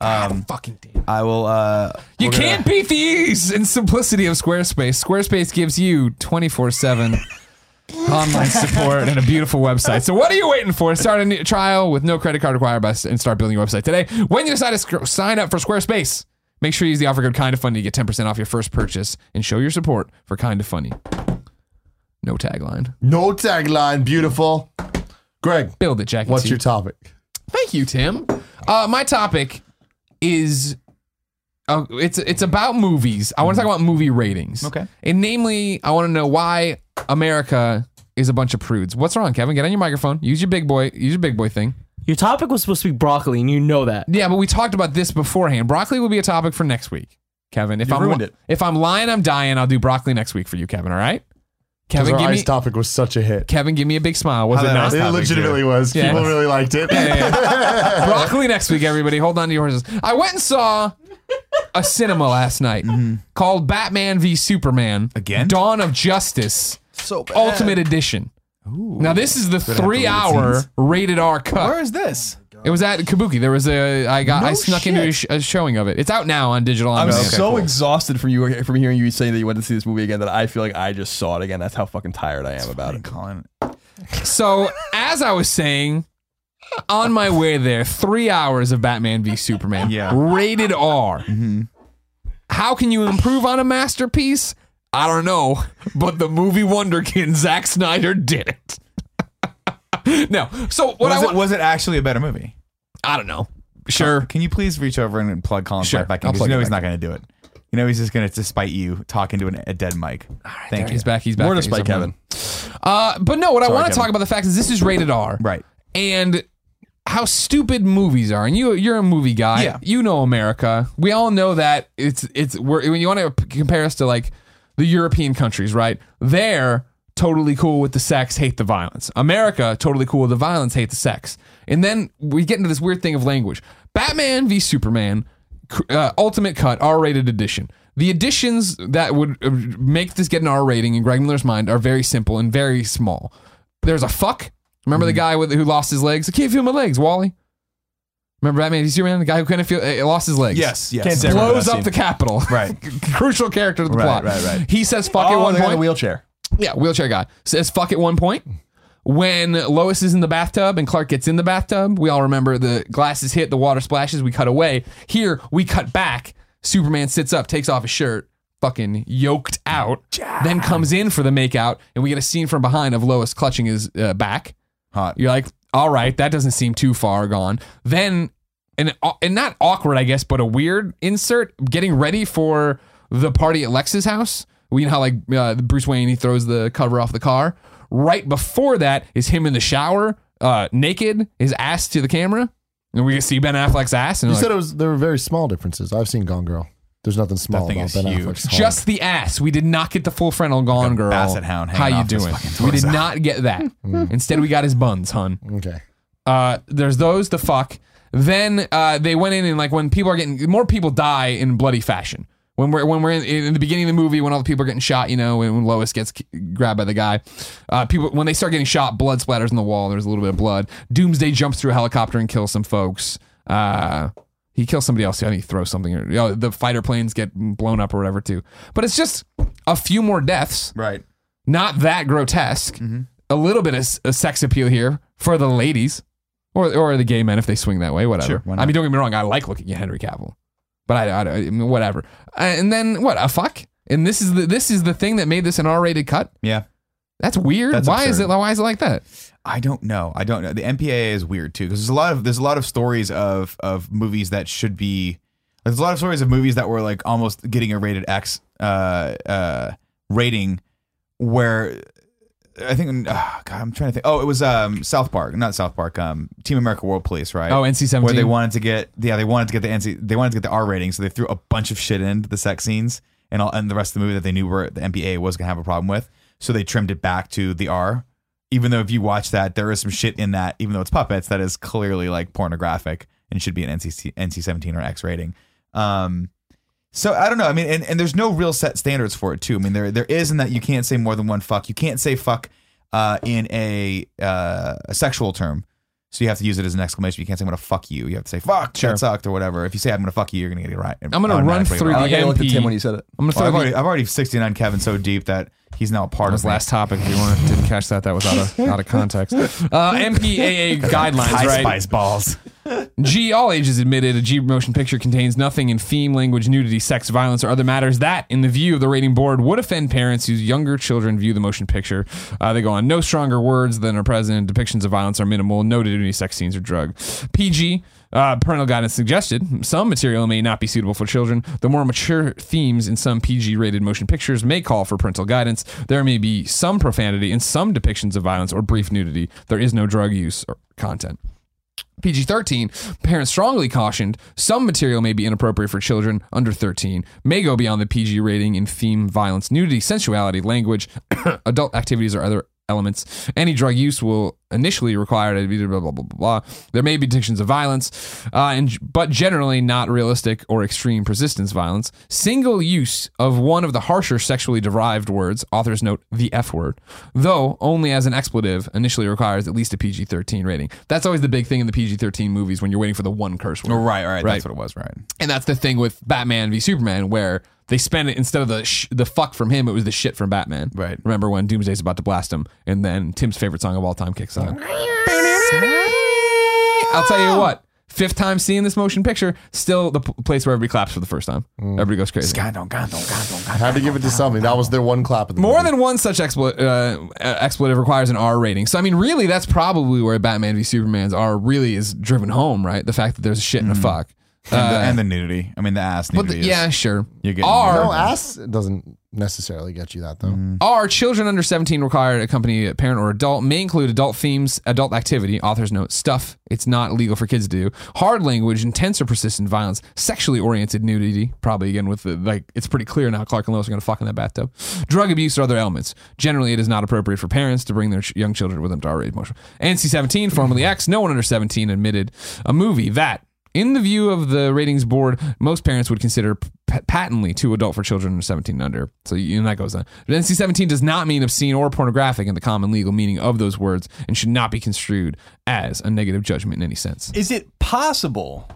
Um, Fucking damn. I will. Uh, You we're gonna- can't beat the ease and simplicity of Squarespace. Squarespace gives you 24 7 online support and a beautiful website. So, what are you waiting for? Start a new trial with no credit card required by, and start building your website today. When you decide to sc- sign up for Squarespace, make sure you use the offer code Kind of Funny to get 10% off your first purchase and show your support for Kind of Funny. No tagline. No tagline. Beautiful. Greg, Build it, Jackie. what's your topic? Thank you, Tim. Uh, my topic is uh, it's it's about movies. I want to talk about movie ratings. Okay. And namely, I want to know why America is a bunch of prudes. What's wrong, Kevin? Get on your microphone. Use your big boy. Use your big boy thing. Your topic was supposed to be broccoli, and you know that. Yeah, but we talked about this beforehand. Broccoli will be a topic for next week, Kevin. If You I'm ruined it. if I'm lying, I'm dying. I'll do broccoli next week for you, Kevin. All right. Because Kevin, our give ice me topic was such a hit. Kevin, give me a big smile. Was it that not? It legitimately was. Yeah. People really liked it. broccoli next week, everybody. Hold on to your horses. I went and saw a cinema last night mm-hmm. called Batman v Superman Again? Dawn of Justice So bad. Ultimate Edition. Now this is the three-hour rated R cut. Where is this? Oh it was at Kabuki. There was a I got I No snuck into a, shit. sh- a showing of it. It's out now on digital. on I'm demand. so cool. exhausted from you from hearing you say that you went to see this movie again that I feel like I just saw it again. That's how fucking tired I am about it. Colin. So, as I was saying, on my way there, three hours of Batman v Superman, Yeah. rated R. Mm-hmm. How can you improve on a masterpiece? I don't know, but the movie Wonderkin, Zack Snyder did it. no, so what Was I it, was it actually a better movie? I don't know. Sure. Can you please reach over and plug Colin's Sure, back in? Because you know he's not going to do it. You know he's just going to, despite you, talking to an, a dead mic. Thank you. He's back. He's back. More to He's spite up Kevin. Uh, but no, what I want to talk about the fact is this is rated R, Right. And how stupid movies are. And you, you're a movie guy. Yeah. You know America. We all know that it's it's we're, when you want to compare us to like the European countries, right? They're totally cool with the sex, hate the violence. America totally cool with the violence, hate the sex. And then we get into this weird thing of language. Batman v Superman, uh, Ultimate Cut, R-rated edition. The additions that would uh, make this get an R rating in Greg Miller's mind are very simple and very small. There's a fuck. Remember the guy with, who lost his legs? I can't feel my legs, Wally. Remember Batman v Superman? The guy who couldn't feel, uh, lost his legs. Yes, yes. Can't say I remember Blows that up scene. the Capitol. Right. Crucial character to the Right, plot. right, right. Right. He says fuck at Oh, one the guy in point. wheelchair. Yeah, wheelchair guy says fuck at one point. When Lois is in the bathtub and Clark gets in the bathtub, we all remember the glasses hit, the water splashes, we cut away. Here, we cut back. Superman sits up, takes off his shirt, fucking yoked out, then comes in for the makeout, and we get a scene from behind of Lois clutching his uh, back. Hot. You're like, all right, that doesn't seem too far gone. Then, and and not awkward, I guess, but a weird insert getting ready for the party at Lex's house. We know how like uh, Bruce Wayne he throws the cover off the car. Right before that is him in the shower, uh, naked, his ass to the camera, and we can see Ben Affleck's ass. And You like, said it was there were very small differences. I've seen Gone Girl. There's nothing small thing about is Ben huge. Affleck's just the ass. We did not get the full frontal Gone a Girl. basset hound How hanging you off his doing? fucking We did torso. not get that. Instead, we got his buns, hun. okay. Uh, there's those the fuck. Then uh, they went in and like when people are getting more people die in bloody fashion. When we're when we're in, in the beginning of the movie when all the people are getting shot, you know, when, when Lois gets k- grabbed by the guy, uh, people when they start getting shot, blood splatters on the wall. There's a little bit of blood. Doomsday jumps through a helicopter and kills some folks. Uh, he kills somebody else. Think he throws something. Or, you know, the fighter planes get blown up or whatever too. But it's just a few more deaths Right. not that grotesque. Mm-hmm. A little bit of a sex appeal here for the ladies, or or the gay men if they swing that way. Whatever. Sure. I mean, don't get me wrong. I like looking at Henry Cavill, but I, I, I mean, whatever. Uh, and then what? A fuck. And this is the this is the thing that made this an R-rated cut. Yeah. That's weird. That's why is it? Why is it like that? I don't know. I don't know. The MPAA is weird too because there's a lot of there's a lot of stories of of movies that should be there's a lot of stories of movies that were like almost getting a rated X uh uh rating where I think oh, God, I'm trying to think. Oh, it was um South Park, not South Park. Um, Team America World Police, right? Oh, NC-17. where they wanted to get yeah they wanted to get the NC they wanted to get the R rating, so they threw a bunch of shit into the sex scenes and all and the rest of the movie that they knew were the MPA was gonna have a problem with, so they trimmed it back to the R. Even though if you watch that, there is some shit in that, even though it's puppets, that is clearly like pornographic and should be an NC NC seventeen or X rating. Um, so I don't know. I mean, and, and there's no real set standards for it too. I mean, there there is in that you can't say more than one fuck. You can't say fuck uh, in a uh, a sexual term. So you have to use it as an exclamation. You can't say I'm gonna fuck you. You have to say fuck Sure. that sucked or whatever. If you say I'm gonna fuck you, you're gonna get it right. I'm gonna run through I like the how you looked at MP. Tim when he said it. I'm gonna Well, throw I've the, already I've already 69 Kevin so deep that he's now a part That of was me. last topic. If you weren't, didn't catch that, that was out of out of context. Uh, MPAA guidelines, High right? spice balls. G, all ages admitted, a G motion picture contains nothing in theme, language, nudity, sex, violence, or other matters that, in the view of the rating board, would offend parents whose younger children view the motion picture. Uh, they go on, no stronger words than are present. Depictions of violence are minimal. No nudity, sex scenes, or drug. PG, uh, parental guidance suggested. Some material may not be suitable for children. The more mature themes in some PG rated motion pictures may call for parental guidance. There may be some profanity in some depictions of violence or brief nudity. There is no drug use or content. PG 13, parents strongly cautioned some material may be inappropriate for children under 13, may go beyond the PG rating in theme, violence, nudity, sensuality, language, adult activities, or other elements. Any drug use will initially require to be blah, blah, blah, blah, blah. There may be depictions of violence, uh, and, but generally not realistic or extreme persistence violence. Single use of one of the harsher sexually derived words, authors note the F word, though only as an expletive, initially requires at least a PG 13 rating. That's always the big thing in the PG 13 movies when you're waiting for the one curse word. Oh, right, right, Right. That's what it was, right? And that's the thing with Batman v Superman, where they spent it instead of the sh- the fuck from him, it was the shit from Batman. Right. Remember when Doomsday's about to blast him, and then Tim's favorite song of all time kicks on. I'll tell you what. Fifth time seeing this motion picture, still the p- place where everybody claps for the first time. Everybody goes crazy. I had to give it to something. That was their one clap. Of the More movie. than one such explo- uh, uh, expletive requires an R rating. So I mean, really, that's probably where Batman v Superman's R really is driven home, right? The fact that there's a shit and a fuck. And, the, Uh, and the nudity. I mean, the ass but nudity. the- is- yeah, sure. You're getting- R No, ass doesn't necessarily get you that though. Are children under 17 required to accompany a parent or adult? May include adult themes, adult activity, authors note, stuff it's not illegal for kids to do, hard language, intense or persistent violence, sexually oriented nudity, probably again with the, like, it's pretty clear now Clark and Lois are going to fuck in that bathtub, drug abuse or other elements. Generally, it is not appropriate for parents to bring their ch- young children with them to R-rated motion. NC 17, formerly X, no one under 17 admitted a movie that in the view of the ratings board, most parents would consider p- patently too adult for children under 17 and under. So you, and that goes on. But NC 17 does not mean obscene or pornographic in the common legal meaning of those words and should not be construed as a negative judgment in any sense. Is it possible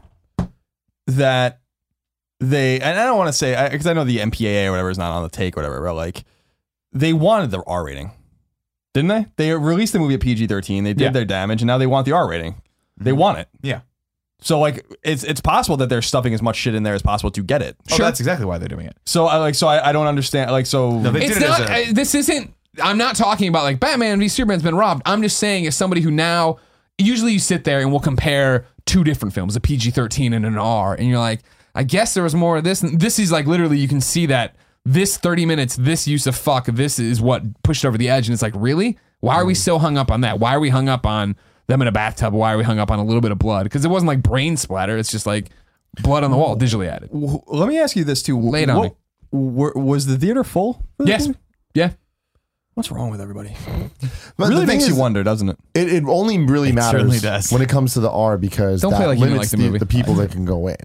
that they and I don't want to say because I, know the MPAA or whatever is not on the take or whatever, but like they wanted the R rating, didn't they? They released the movie at PG thirteen. They did Yeah. their damage, and now they want the R rating. They mm-hmm. want it. Yeah. So like it's it's possible that they're stuffing as much shit in there as possible to get it. Oh, that's exactly why they're doing it. So I like so I, I don't understand like so No, they It's did it as not, a- uh, this isn't, I'm not talking about like Batman v Superman's been robbed. I'm just saying, as somebody who now, usually you sit there and we'll compare two different films, a PG 13 and an R, and you're like, I guess there was more of this. And this is like literally, you can see that this 30 minutes, this use of fuck, this is what pushed over the edge. And it's like, really? Why are we so hung up on that? Why are we hung up on them in a bathtub? Why are we hung up on a little bit of blood? Because it wasn't like brain splatter. It's just like blood on the wall, digitally added. w- let me ask you this too. Lay it on What- were- was the theater full? for this Yes. movie? Yeah. What's wrong with everybody? But really the thing makes you is, wonder, doesn't it? It, it only really matters certainly does. when it comes to the R because Don't that play like you didn't limits like the the, movie. the people that can go in.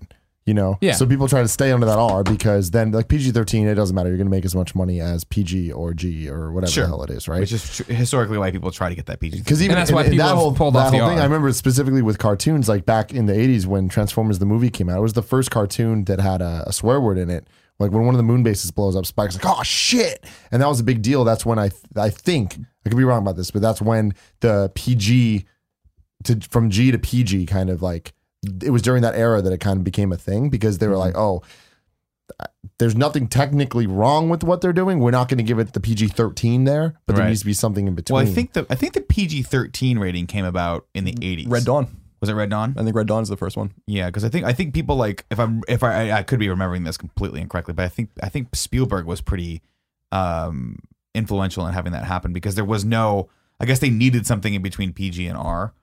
You know, Yeah. So people try to stay under that R because then, like PG thirteen, it doesn't matter. You're going to make as much money as PG or G or whatever Sure. the hell it is, right? Which is tr- historically why people try to get that PG. Because even And that's why in people that whole, pulled that off the whole thing, R. I remember specifically with cartoons, like back in the '80s when Transformers the movie came out, it was the first cartoon that had a, a swear word in it. Like when one of the moon bases blows up, Spike's like, "Oh shit!" and that was a big deal. That's when I I think I could be wrong about this, but that's when the PG to from G to PG kind of like it was during that era that it kind of became a thing because they were like, "Oh." There's nothing technically wrong with what they're doing. We're not going to give it the PG 13 there, but there needs to be something in between. Well, I think the I think the PG thirteen rating came about in the eighties. Red Dawn. was it Red Dawn? I think Red Dawn is the first one. Yeah, because I think I think people like if I'm if I I could be remembering this completely incorrectly, but I think I think Spielberg was pretty um influential in having that happen because there was no I guess they needed something in between PG and R.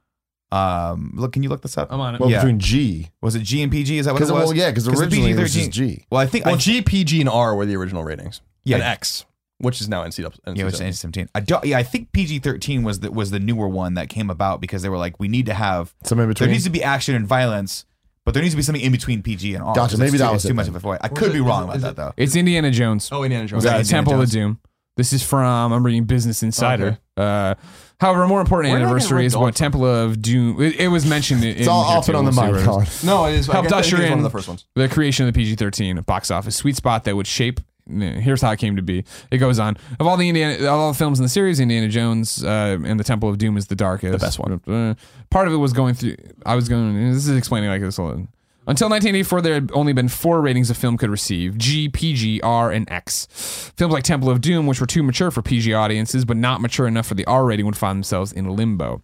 Um, look, can you look this up? I'm on it. well, yeah. between G Was it G and PG? Is that what it Because was? well, yeah, because the originally it was PG-13 just G. Well, I think Well, I, G, PG, and R were the original ratings. Yeah. And X, which is now NC. yeah, which is NC seventeen. I don't. Yeah, I think PG thirteen was the was the newer one that came about because they were like, we need to have Some in there between. needs to be action and violence, but there needs to be something in between PG and R. Gotcha, 'cause maybe it's that too, was it's it too much then. of a void. I could be wrong about that though. It's Indiana Jones. Oh, Indiana Jones. Was that Uh, Indiana Temple of Doom. This is from I'm reading Business Insider. Uh, however, a more important Where did I get anniversary Red is Dawn what Temple of Doom. It, it was mentioned in. it's all off and on the mic, Colin. No, it is. Helped I guess- I usher think it's one in of the first ones. the creation of the PG-13 box office sweet spot that would shape. Here's how it came to be. It goes on. Of all the Indiana, of all the films in the series, Indiana Jones uh, and the Temple of Doom is the darkest, the best one. Uh, part of it was going through. I was going. This is explaining like this. Hold on. Until 1984, there had only been four ratings a film could receive G, PG, R, and X. Films like Temple of Doom, which were too mature for PG audiences but not mature enough for the R rating, would find themselves in limbo.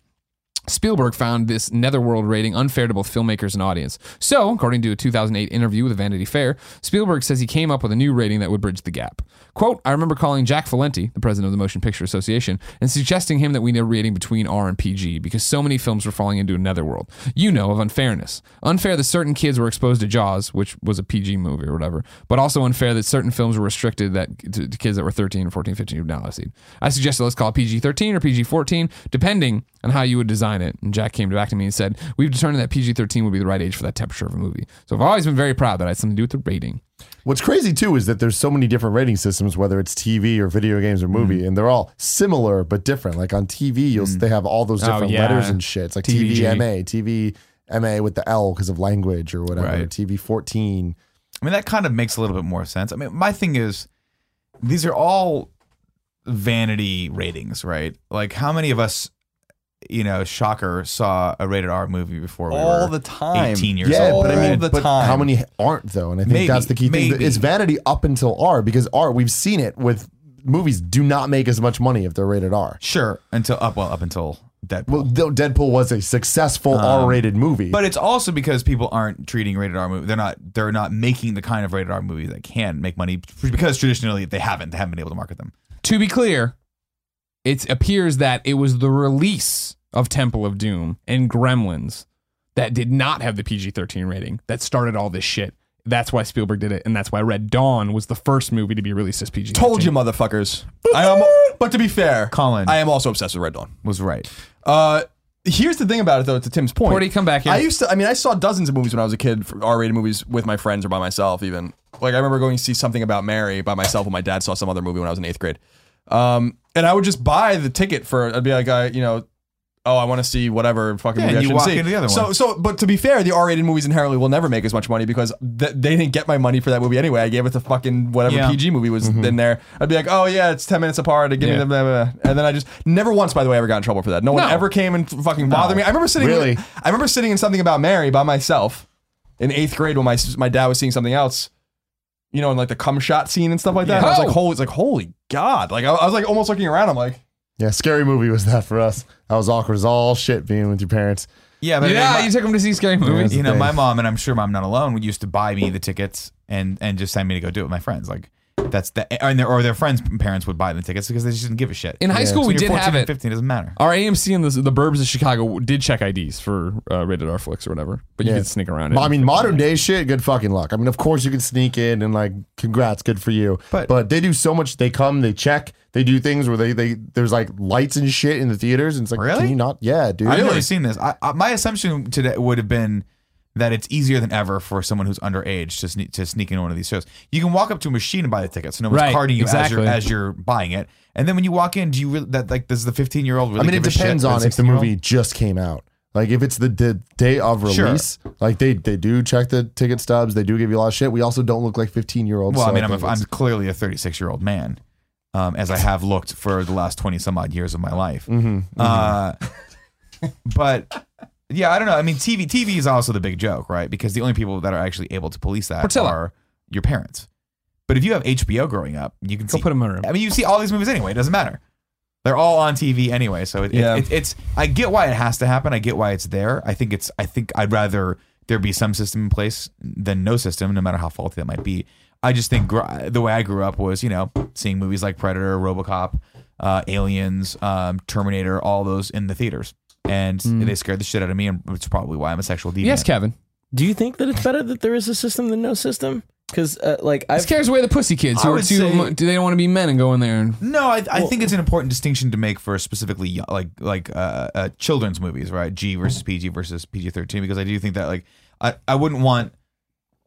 Spielberg found this netherworld rating unfair to both filmmakers and audience. So, according to a 2008 interview with Vanity Fair, Spielberg says he came up with a new rating that would bridge the gap. Quote, I remember calling Jack Valenti, the president of the Motion Picture Association, and suggesting him that we need a rating between R and PG because so many films were falling into a netherworld. You know, of unfairness. Unfair that certain kids were exposed to Jaws, which was a PG movie or whatever, but also unfair that certain films were restricted that to, to kids that were 13 or 14, 15 who not allowed to see. I suggested let's call it PG 13 or PG 14, depending on how you would design it. And Jack came back to me and said, We've determined that PG 13 would be the right age for that temperature of a movie. So I've always been very proud that I had something to do with the rating. What's crazy too is that there's so many different rating systems, whether it's TV or video games or movie, Mm. and they're all similar but different. Like on TV, you'll they have all those Oh, different yeah. letters and shit. It's like TVG. TVMA, TV MA with the L because of language or whatever. Right. TV 14. I mean, that kind of makes a little bit more sense. I mean, my thing is, these are all vanity ratings, right? Like, how many of us you know, shocker, saw a rated R movie before we All were the time. 18 years Yeah, old. but I All mean, the but time. how many aren't though? And I think Maybe, that's the key thing. maybe. It's vanity up until R because R we've seen it with movies do not make as much money if they're rated R. Sure, until up well up until Deadpool. Well, Deadpool was a successful um, R-rated movie, but it's also because people aren't treating rated R movies. They're not. They're not making the kind of rated R movies that can make money because traditionally they haven't. They haven't been able to market them. To be clear, it appears that it was the release of Temple of Doom and Gremlins that did not have the PG 13 rating that started all this shit. That's why Spielberg did it, and that's why Red Dawn was the first movie to be released as PG. Told you, motherfuckers. I am, but to be fair, Colin. I am also obsessed with Red Dawn. Was right. Uh, here's the thing about it, though. To Tim's point, Porty, come back here. I used to. I mean, I saw dozens of movies when I was a kid, R-rated movies with my friends or by myself. Even like I remember going to see something about Mary by myself, when my dad saw some other movie when I was in eighth grade. Um, and I would just buy the ticket for. I'd be like, I, you know. Oh, I want to see whatever fucking Yeah, movie I you should walk see. into the other so, one. so, but to be fair, the R-rated movies inherently will never make as much money because th- they didn't get my money for that movie anyway. I gave it to fucking whatever Yeah. PG movie was mm-hmm. in there. I'd be like, oh yeah, it's ten minutes apart. Give me Yeah. the blah, blah, blah. and then I just never once, by the way, ever got in trouble for that. No one No. ever came and fucking bothered me. I remember sitting. Really? I remember sitting in something about Mary by myself in eighth grade when my my dad was seeing something else. You know, in like the cum shot scene and stuff like that. And I was like, holy, it's like holy god! Like I, I was like almost looking around. I'm like, yeah, scary movie was that for us. That was awkward as all shit being with your parents. Yeah, but yeah, my- you took them to see scary movies. you know, thing. my mom and I'm sure I'm not alone. Would used to buy me the tickets and and just send me to go do it with my friends. Like that's the and their, or their friends' parents would buy the tickets because they just didn't give a shit. In high school, So we you're did 14 have and it. 15 doesn't matter. Our AMC in the, the burbs of Chicago did check IDs for uh, rated R flicks or whatever, but you Yeah. could sneak around it. I mean, modern day shit, good fucking luck. I mean, of course you can sneak in and like, congrats, good for you. But- But they do so much. They come, they check, they do things where they they there's like lights and shit in the theaters, and it's like, Really? can you not? Yeah, dude. I've never seen this. I, I, my assumption today would have been that it's easier than ever for someone who's underage to sneak, to sneak into one of these shows. You can walk up to a machine and buy the ticket, So no one's Right, carding you exactly. as you're as you're buying it. And then when you walk in, do you really that like does the 15 year old really? I mean, it give a depends on if the movie just came out. Like if it's the, the day of Sure. release, like they they do check the ticket stubs. They do give you a lot of shit. We also don't look like 15 year olds. Well, I mean, I am think a, I'm clearly a 36 year old man, um, as I have looked for the last 20 some odd years of my life. Mm-hmm, Uh, but yeah, I don't know. I mean, TV TV is also the big joke, right? Because the only people that are actually able to police that Portillo. are your parents. But if you have HBO growing up, you can Go see. put them in a room. I mean, you see all these movies anyway. It doesn't matter. They're all on TV anyway. So it, it- it- it's. I get why it has to happen. I get why it's there. I think it's. I think I'd rather there be some system in place than no system, no matter how faulty that might be. I just think gr- the way I grew up was, you know, seeing movies like Predator, RoboCop, uh, Aliens, um, Terminator, all those in the theaters, and they scared the shit out of me, and it's probably why I'm a sexual deviant. Yes, Kevin. Do you think that it's better that there is a system than no system? Because uh, like It I've scares away the pussy kids I who are would too. say- mu- do they don't want to be men and go in there and No, I, I think it's an important distinction to make for specifically young- like like uh, uh, children's movies, right? G versus PG versus PG thirteen, because I do think that like I, I wouldn't want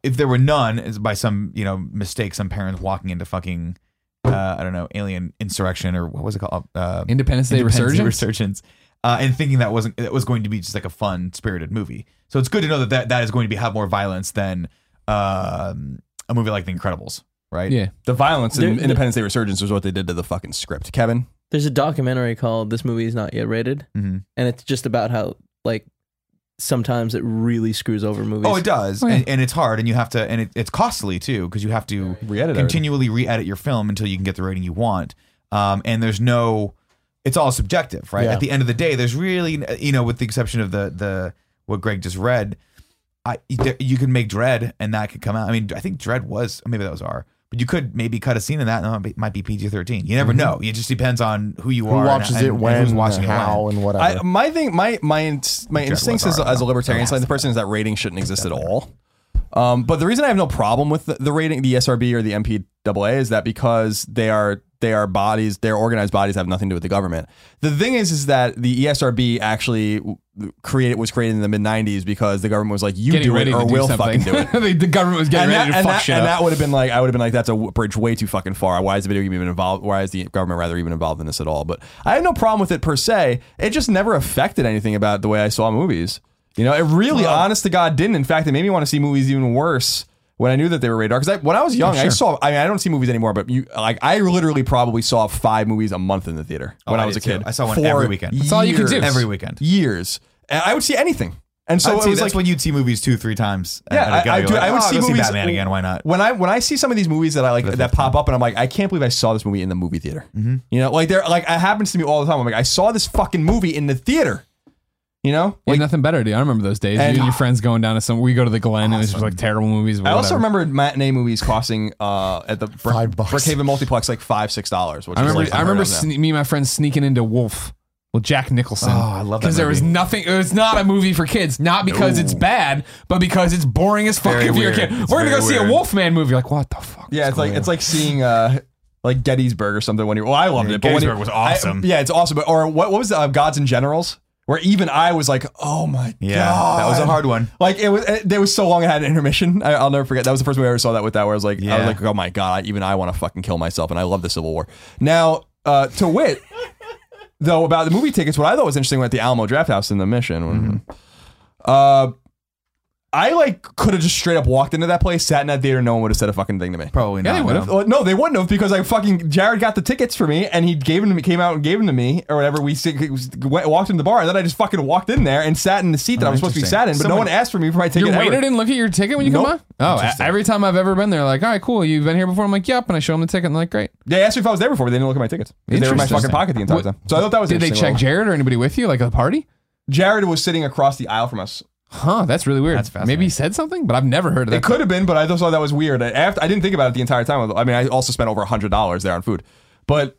if there were none is by some you know mistake some parents walking into fucking uh, I don't know alien insurrection or what was it called uh, Independence Day Independence Day Resurgence? resurgence uh, and thinking that wasn't that was going to be just like a fun spirited movie. So it's good to know that that, that is going to be have more violence than um, a movie like The Incredibles, right? yeah. the violence in There- Independence Day Resurgence was what they did to the fucking script. Kevin, there's a documentary called "This Movie Is Not Yet Rated," Mhm. and it's just about how like sometimes it really screws over movies. Oh, it does, Oh, yeah. and, and it's hard, and you have to, and it, it's costly too because you have to Re-edit continually re-edit your film until you can get the rating you want. Um, and there's no, it's all subjective, right? Yeah. At the end of the day, there's really, you know, with the exception of the the what Greg just read, I there- you can make Dread, and that could come out. I mean, I think Dread was maybe that was R. But you could maybe cut a scene in that, and it might be PG thirteen. You never know. It just depends on who you Mm-hmm. Who are, watches and, it and when, who's watching it how, when. and whatever. I, my thing, my my ins- my instincts was as, as a libertarian, our- side the person is that rating shouldn't exist at all. Um, but the reason I have no problem with the, the rating, the ESRB or the MPAA, is that because they are they are bodies, they're organized bodies that have nothing to do with the government. The thing is, is that the ESRB actually created was created in the mid '90s because the government was like, "You Getting do it, or we'll fucking do it." the, the government was getting and ready that, to and fuck that, shit and up. that would have been like I would have been like that's a bridge way too fucking far. Why is the video game even involved? Why is the government rather even involved in this at all? But I have no problem with it per se. It just never affected anything about the way I saw movies. You know, it really, honest to God, didn't. In fact, it made me want to see movies even worse when I knew that they were rated R. Because when I was young, I saw. I mean, I don't see movies anymore, but you like I literally probably saw five movies a month in the theater when Oh, I I was a did too. kid. I saw one For every weekend. That's all you could do. years. Every weekend. Years, and I would see anything. And so I'd it see, was that's like when you'd see movies two, three times. Yeah, at a go. I, I, You're do, like, I would "Oh, see I'll go movies. Batman again. Why not? When I when I see some of these movies that I like that pop up, and I'm like, I can't believe I saw this movie in the movie theater. Mm-hmm. You know, like they're like it happens to me all the time. I'm like, I saw this fucking movie in the theater. You know, Like nothing better, dude. I remember those days. And- you and your friends going down to some. We go to the Glen, and it's just like terrible movies. I also remember matinee movies costing uh at the Brook- Five bucks. Brookhaven multiplex like five six dollars. I remember. I remember sne- me and my friends sneaking into Wolf with Jack Nicholson. Oh, I love that Because there was nothing. It was not a movie for kids. Not because it's bad, but because it's boring as fuck Very if you're a kid. It's We're gonna go very see a weird. Wolfman movie. Like what the fuck? Yeah, it's like it's like seeing uh like Gettysburg or something when you. Well, I loved Yeah, it. But when Gettysburg you- was I- awesome. yeah, it's awesome. But or what what was uh, Gods and Generals? Where even I was like, oh my Yeah, god, that was a hard one. Like it was, it, there was so long I had an intermission. I, I'll never forget. That was the first movie I ever saw that with that. Where I was like, I was like, oh my god, I, even I want to fucking kill myself, and I love the Civil War. Now, uh, to wit, though, about the movie tickets, what I thought was interesting at the Alamo Drafthouse in the Mission. Uh, I like could have just straight up walked into that place, sat in that theater, no one would have said a fucking thing to me. Probably Yeah, not. they no. would've. Well, no, they wouldn't have because I fucking Jared got the tickets for me and he gave them to me, came out and gave them to me or whatever. We sit- went, walked into the bar and then I just fucking walked in there and sat in the seat that Oh, I was oh, supposed to be interesting. sat in, but no Someone- one asked for me for my ticket. Your ever. waiter didn't look at your ticket when you Nope. come on. Oh, a- every time I've ever been there, like, all right, cool. You've been here before. I'm like, yep, and I show them the ticket, and they're like, great. They asked me if I was there before, but they didn't look at my tickets. 'Cause They were in my Interesting. fucking pocket the entire What- time. So I thought that was Did they interesting check Jared or anybody with you, like a party? Jared was sitting across the aisle from us. Huh, that's really weird. That's fascinating. Maybe he said something, but I've never heard of that. It could have been, but I just thought that was weird. I- After I didn't think about it the entire time. I mean, I also spent over hundred dollars there on food, but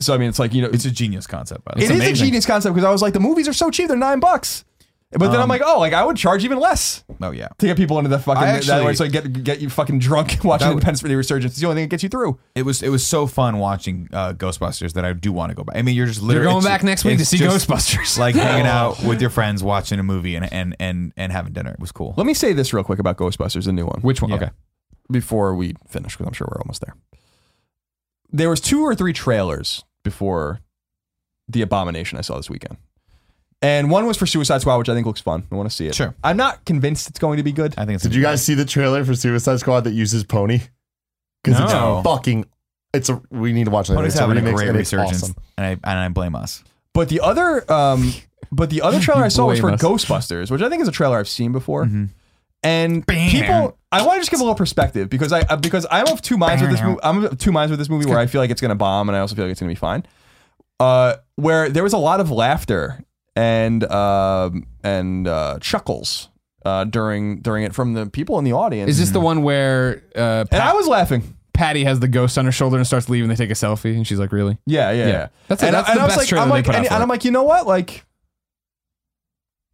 so I mean, it's like you know, It's a genius concept. By the It way. is a amazing. genius concept because I was like, the movies are so cheap; they're nine bucks. But then I'm like, oh, like I would charge even less Oh yeah. to get people into the fucking I that actually- way, so I get get you fucking drunk watching That would- Independence Day Resurgence. It's the only thing that gets you through. It was it was so fun watching uh, Ghostbusters that I do want to go back. I mean, you're just You're literally going it's- back next week to see just Ghostbusters. like hanging out with your friends, watching a movie, and and and and having dinner. It was cool. Let me say this real quick about Ghostbusters, the new one. Which one? Yeah. Okay. before we finish, because I'm sure we're almost there. There was two or three trailers before the Abomination I saw this weekend, and one was for Suicide Squad, which I think looks fun. I want to see it. Sure. I'm not convinced it's going to be good. I think it's. Did you guys see the trailer for Suicide Squad that uses Pony? Because No. it's fucking. It's a. We need to watch it. Pony's It's a having a remix great and it's resurgence, awesome. and I and I blame us. But the other, um, but the other trailer I saw was for blame us. Ghostbusters, which I think is a trailer I've seen before. Mm-hmm. And Bam. people, I want to just give a little perspective because I uh, because I'm of two minds with this movie. I'm of two minds with this movie where I feel like it's gonna bomb, and I also feel like it's gonna be fine. Uh, where there was a lot of laughter and um and uh, chuckles uh, during during it from the people in the audience. Is this the one where uh, and I Pat, was laughing. Patty has the ghost on her shoulder and starts leaving? They take a selfie, and she's like, "Really?" Yeah, yeah, Yeah. yeah. That's it. and, That's I- and the I was best like, trailer I'm they like, put out and, for and it. I'm like, you know what? Like,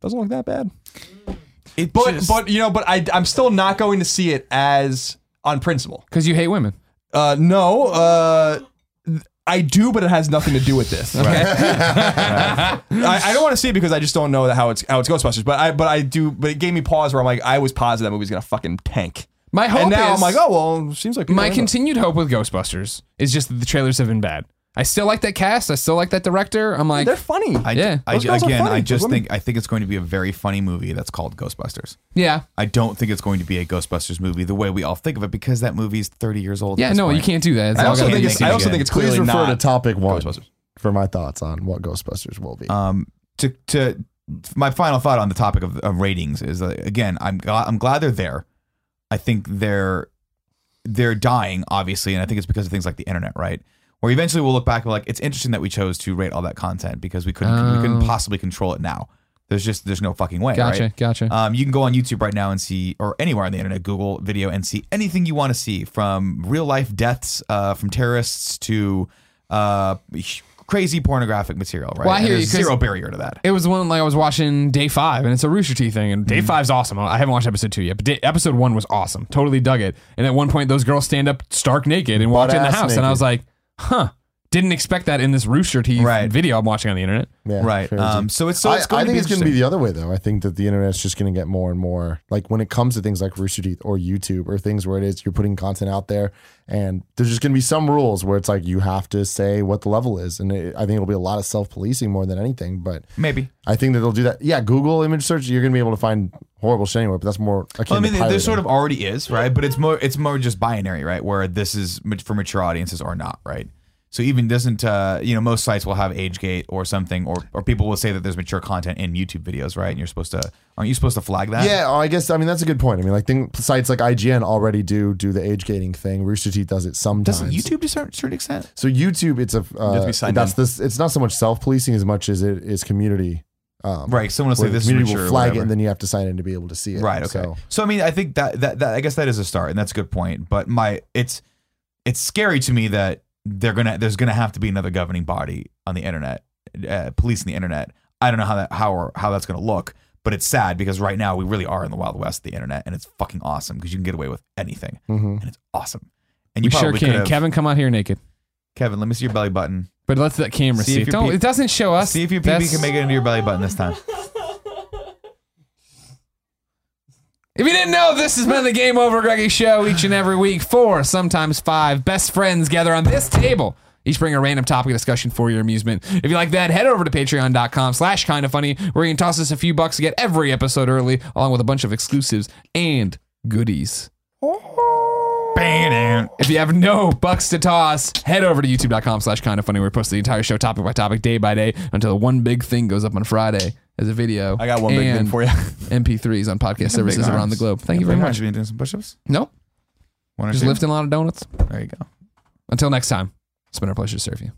doesn't look that bad. It But just- but you know, but I I'm still not going to see it as on principle. Because you hate women. Uh, no, uh, I do, but it has nothing to do with this. Okay, I, I don't want to see it because I just don't know how it's how it's Ghostbusters. But I but I do. But it gave me pause where I'm like, I was positive that movie's gonna fucking tank. My hope and now is I'm like, oh well, seems like people my are into it. continued hope with Ghostbusters is just that the trailers have been bad. I still like that cast. I still like that director. I'm like, they're funny. I, Yeah. I, Those girls are again, funny. I Those just women- think I think it's going to be a very funny movie that's called Ghostbusters. yeah, I don't think it's going to be a Ghostbusters movie the way we all think of it because that movie is 30 years old. at yeah. this No, point. you can't do that. It's I all also gotta think it's the I same also again. think it's Please clearly refer not to topic one Ghostbusters. for my thoughts on what Ghostbusters will be. Um, to to my final thought on the topic of, of ratings is uh, again, I'm glad I'm glad they're there. I think they're they're dying, obviously, and I think it's because of things like the internet, right? Where eventually we'll look back and be like, it's interesting that we chose to rate all that content because we couldn't we couldn't Oh. possibly control it now. There's just there's no fucking way. Gotcha, right? gotcha. Um, you can go on YouTube right now and see, or anywhere on the internet, Google video and see anything you want to see, from real life deaths, uh, from terrorists to uh, crazy pornographic material. Right? Well, I hear there's you, 'cause- zero barrier to that. It was one like I was watching day five, and it's a Rooster Teeth thing, and day five's awesome. I haven't watched episode two yet, but day, episode one was awesome. Totally dug it. And at one point, those girls stand up stark naked and walk in the Butt-ass house, and I was like, "Huh." Didn't expect that in this Rooster Teeth Right. video I'm watching on the internet. Yeah, right. crazy. Um, so it's so it's I, going I to think be it's going to be the other way though. I think that the internet's just going to get more and more like when it comes to things like Rooster Teeth or YouTube or things where it is you're putting content out there and there's just going to be some rules where it's like you have to say what the level is and it, I think it'll be a lot of self policing more than anything. But maybe. I think that they'll do that. Yeah, Google image search you're going to be able to find horrible shit anywhere, but that's more. akin Well, I to mean, there pirating. sort of already is, right? But it's more it's more just binary, right? Where this is mat- for mature audiences or not, right? So even doesn't uh, you know most sites will have age gate or something, or or people will say that there's mature content in YouTube videos, right? And you're supposed to aren't you supposed to flag that? Yeah, I guess I mean that's a good point. I mean, like thing, sites like IGN already do do the age gating thing. Rooster Teeth does it sometimes. Doesn't YouTube to a certain certain extent? So YouTube, it's a uh, be that's in. this. It's not so much self policing as much as it is community. Um, Right. Someone will say this is community mature. will flag it, and then you have to sign in to be able to see it. Right. Okay. So, So, I mean, I think that, that that I guess that is a start, and that's a good point. But my it's it's scary to me that they're gonna there's gonna have to be another governing body on the internet, uh, policing the internet. I don't know how that how or how that's gonna look, but it's sad because right now we really are in the wild west of the internet, and it's fucking awesome because you can get away with anything, mhm. and it's awesome. And We you sure can. could have Kevin, come out here naked. Kevin, let me see your belly button. But let's that camera See see. if it. Don't, pee- it doesn't show us. See if your PB That's- can make it into your belly button this time. If you didn't know, this has been the Game Over Greggy Show each and every week. Four, sometimes five best friends gather on this table. Each bring a random topic of discussion for your amusement. If you like that, head over to patreon.com slash kind of funny, where you can toss us a few bucks to get every episode early, along with a bunch of exclusives and goodies. Bam. If you have no bucks to toss, head over to youtube.com slash kind of funny, where we post the entire show topic by topic, day by day, until one big thing goes up on Friday as a video. I got one big thing for you. MP3s on podcast services around the globe. Thank you very much. You been doing some push-ups? Nope. One or Just two? lifting a lot of donuts. There you go. Until next time, it's been our pleasure to serve you.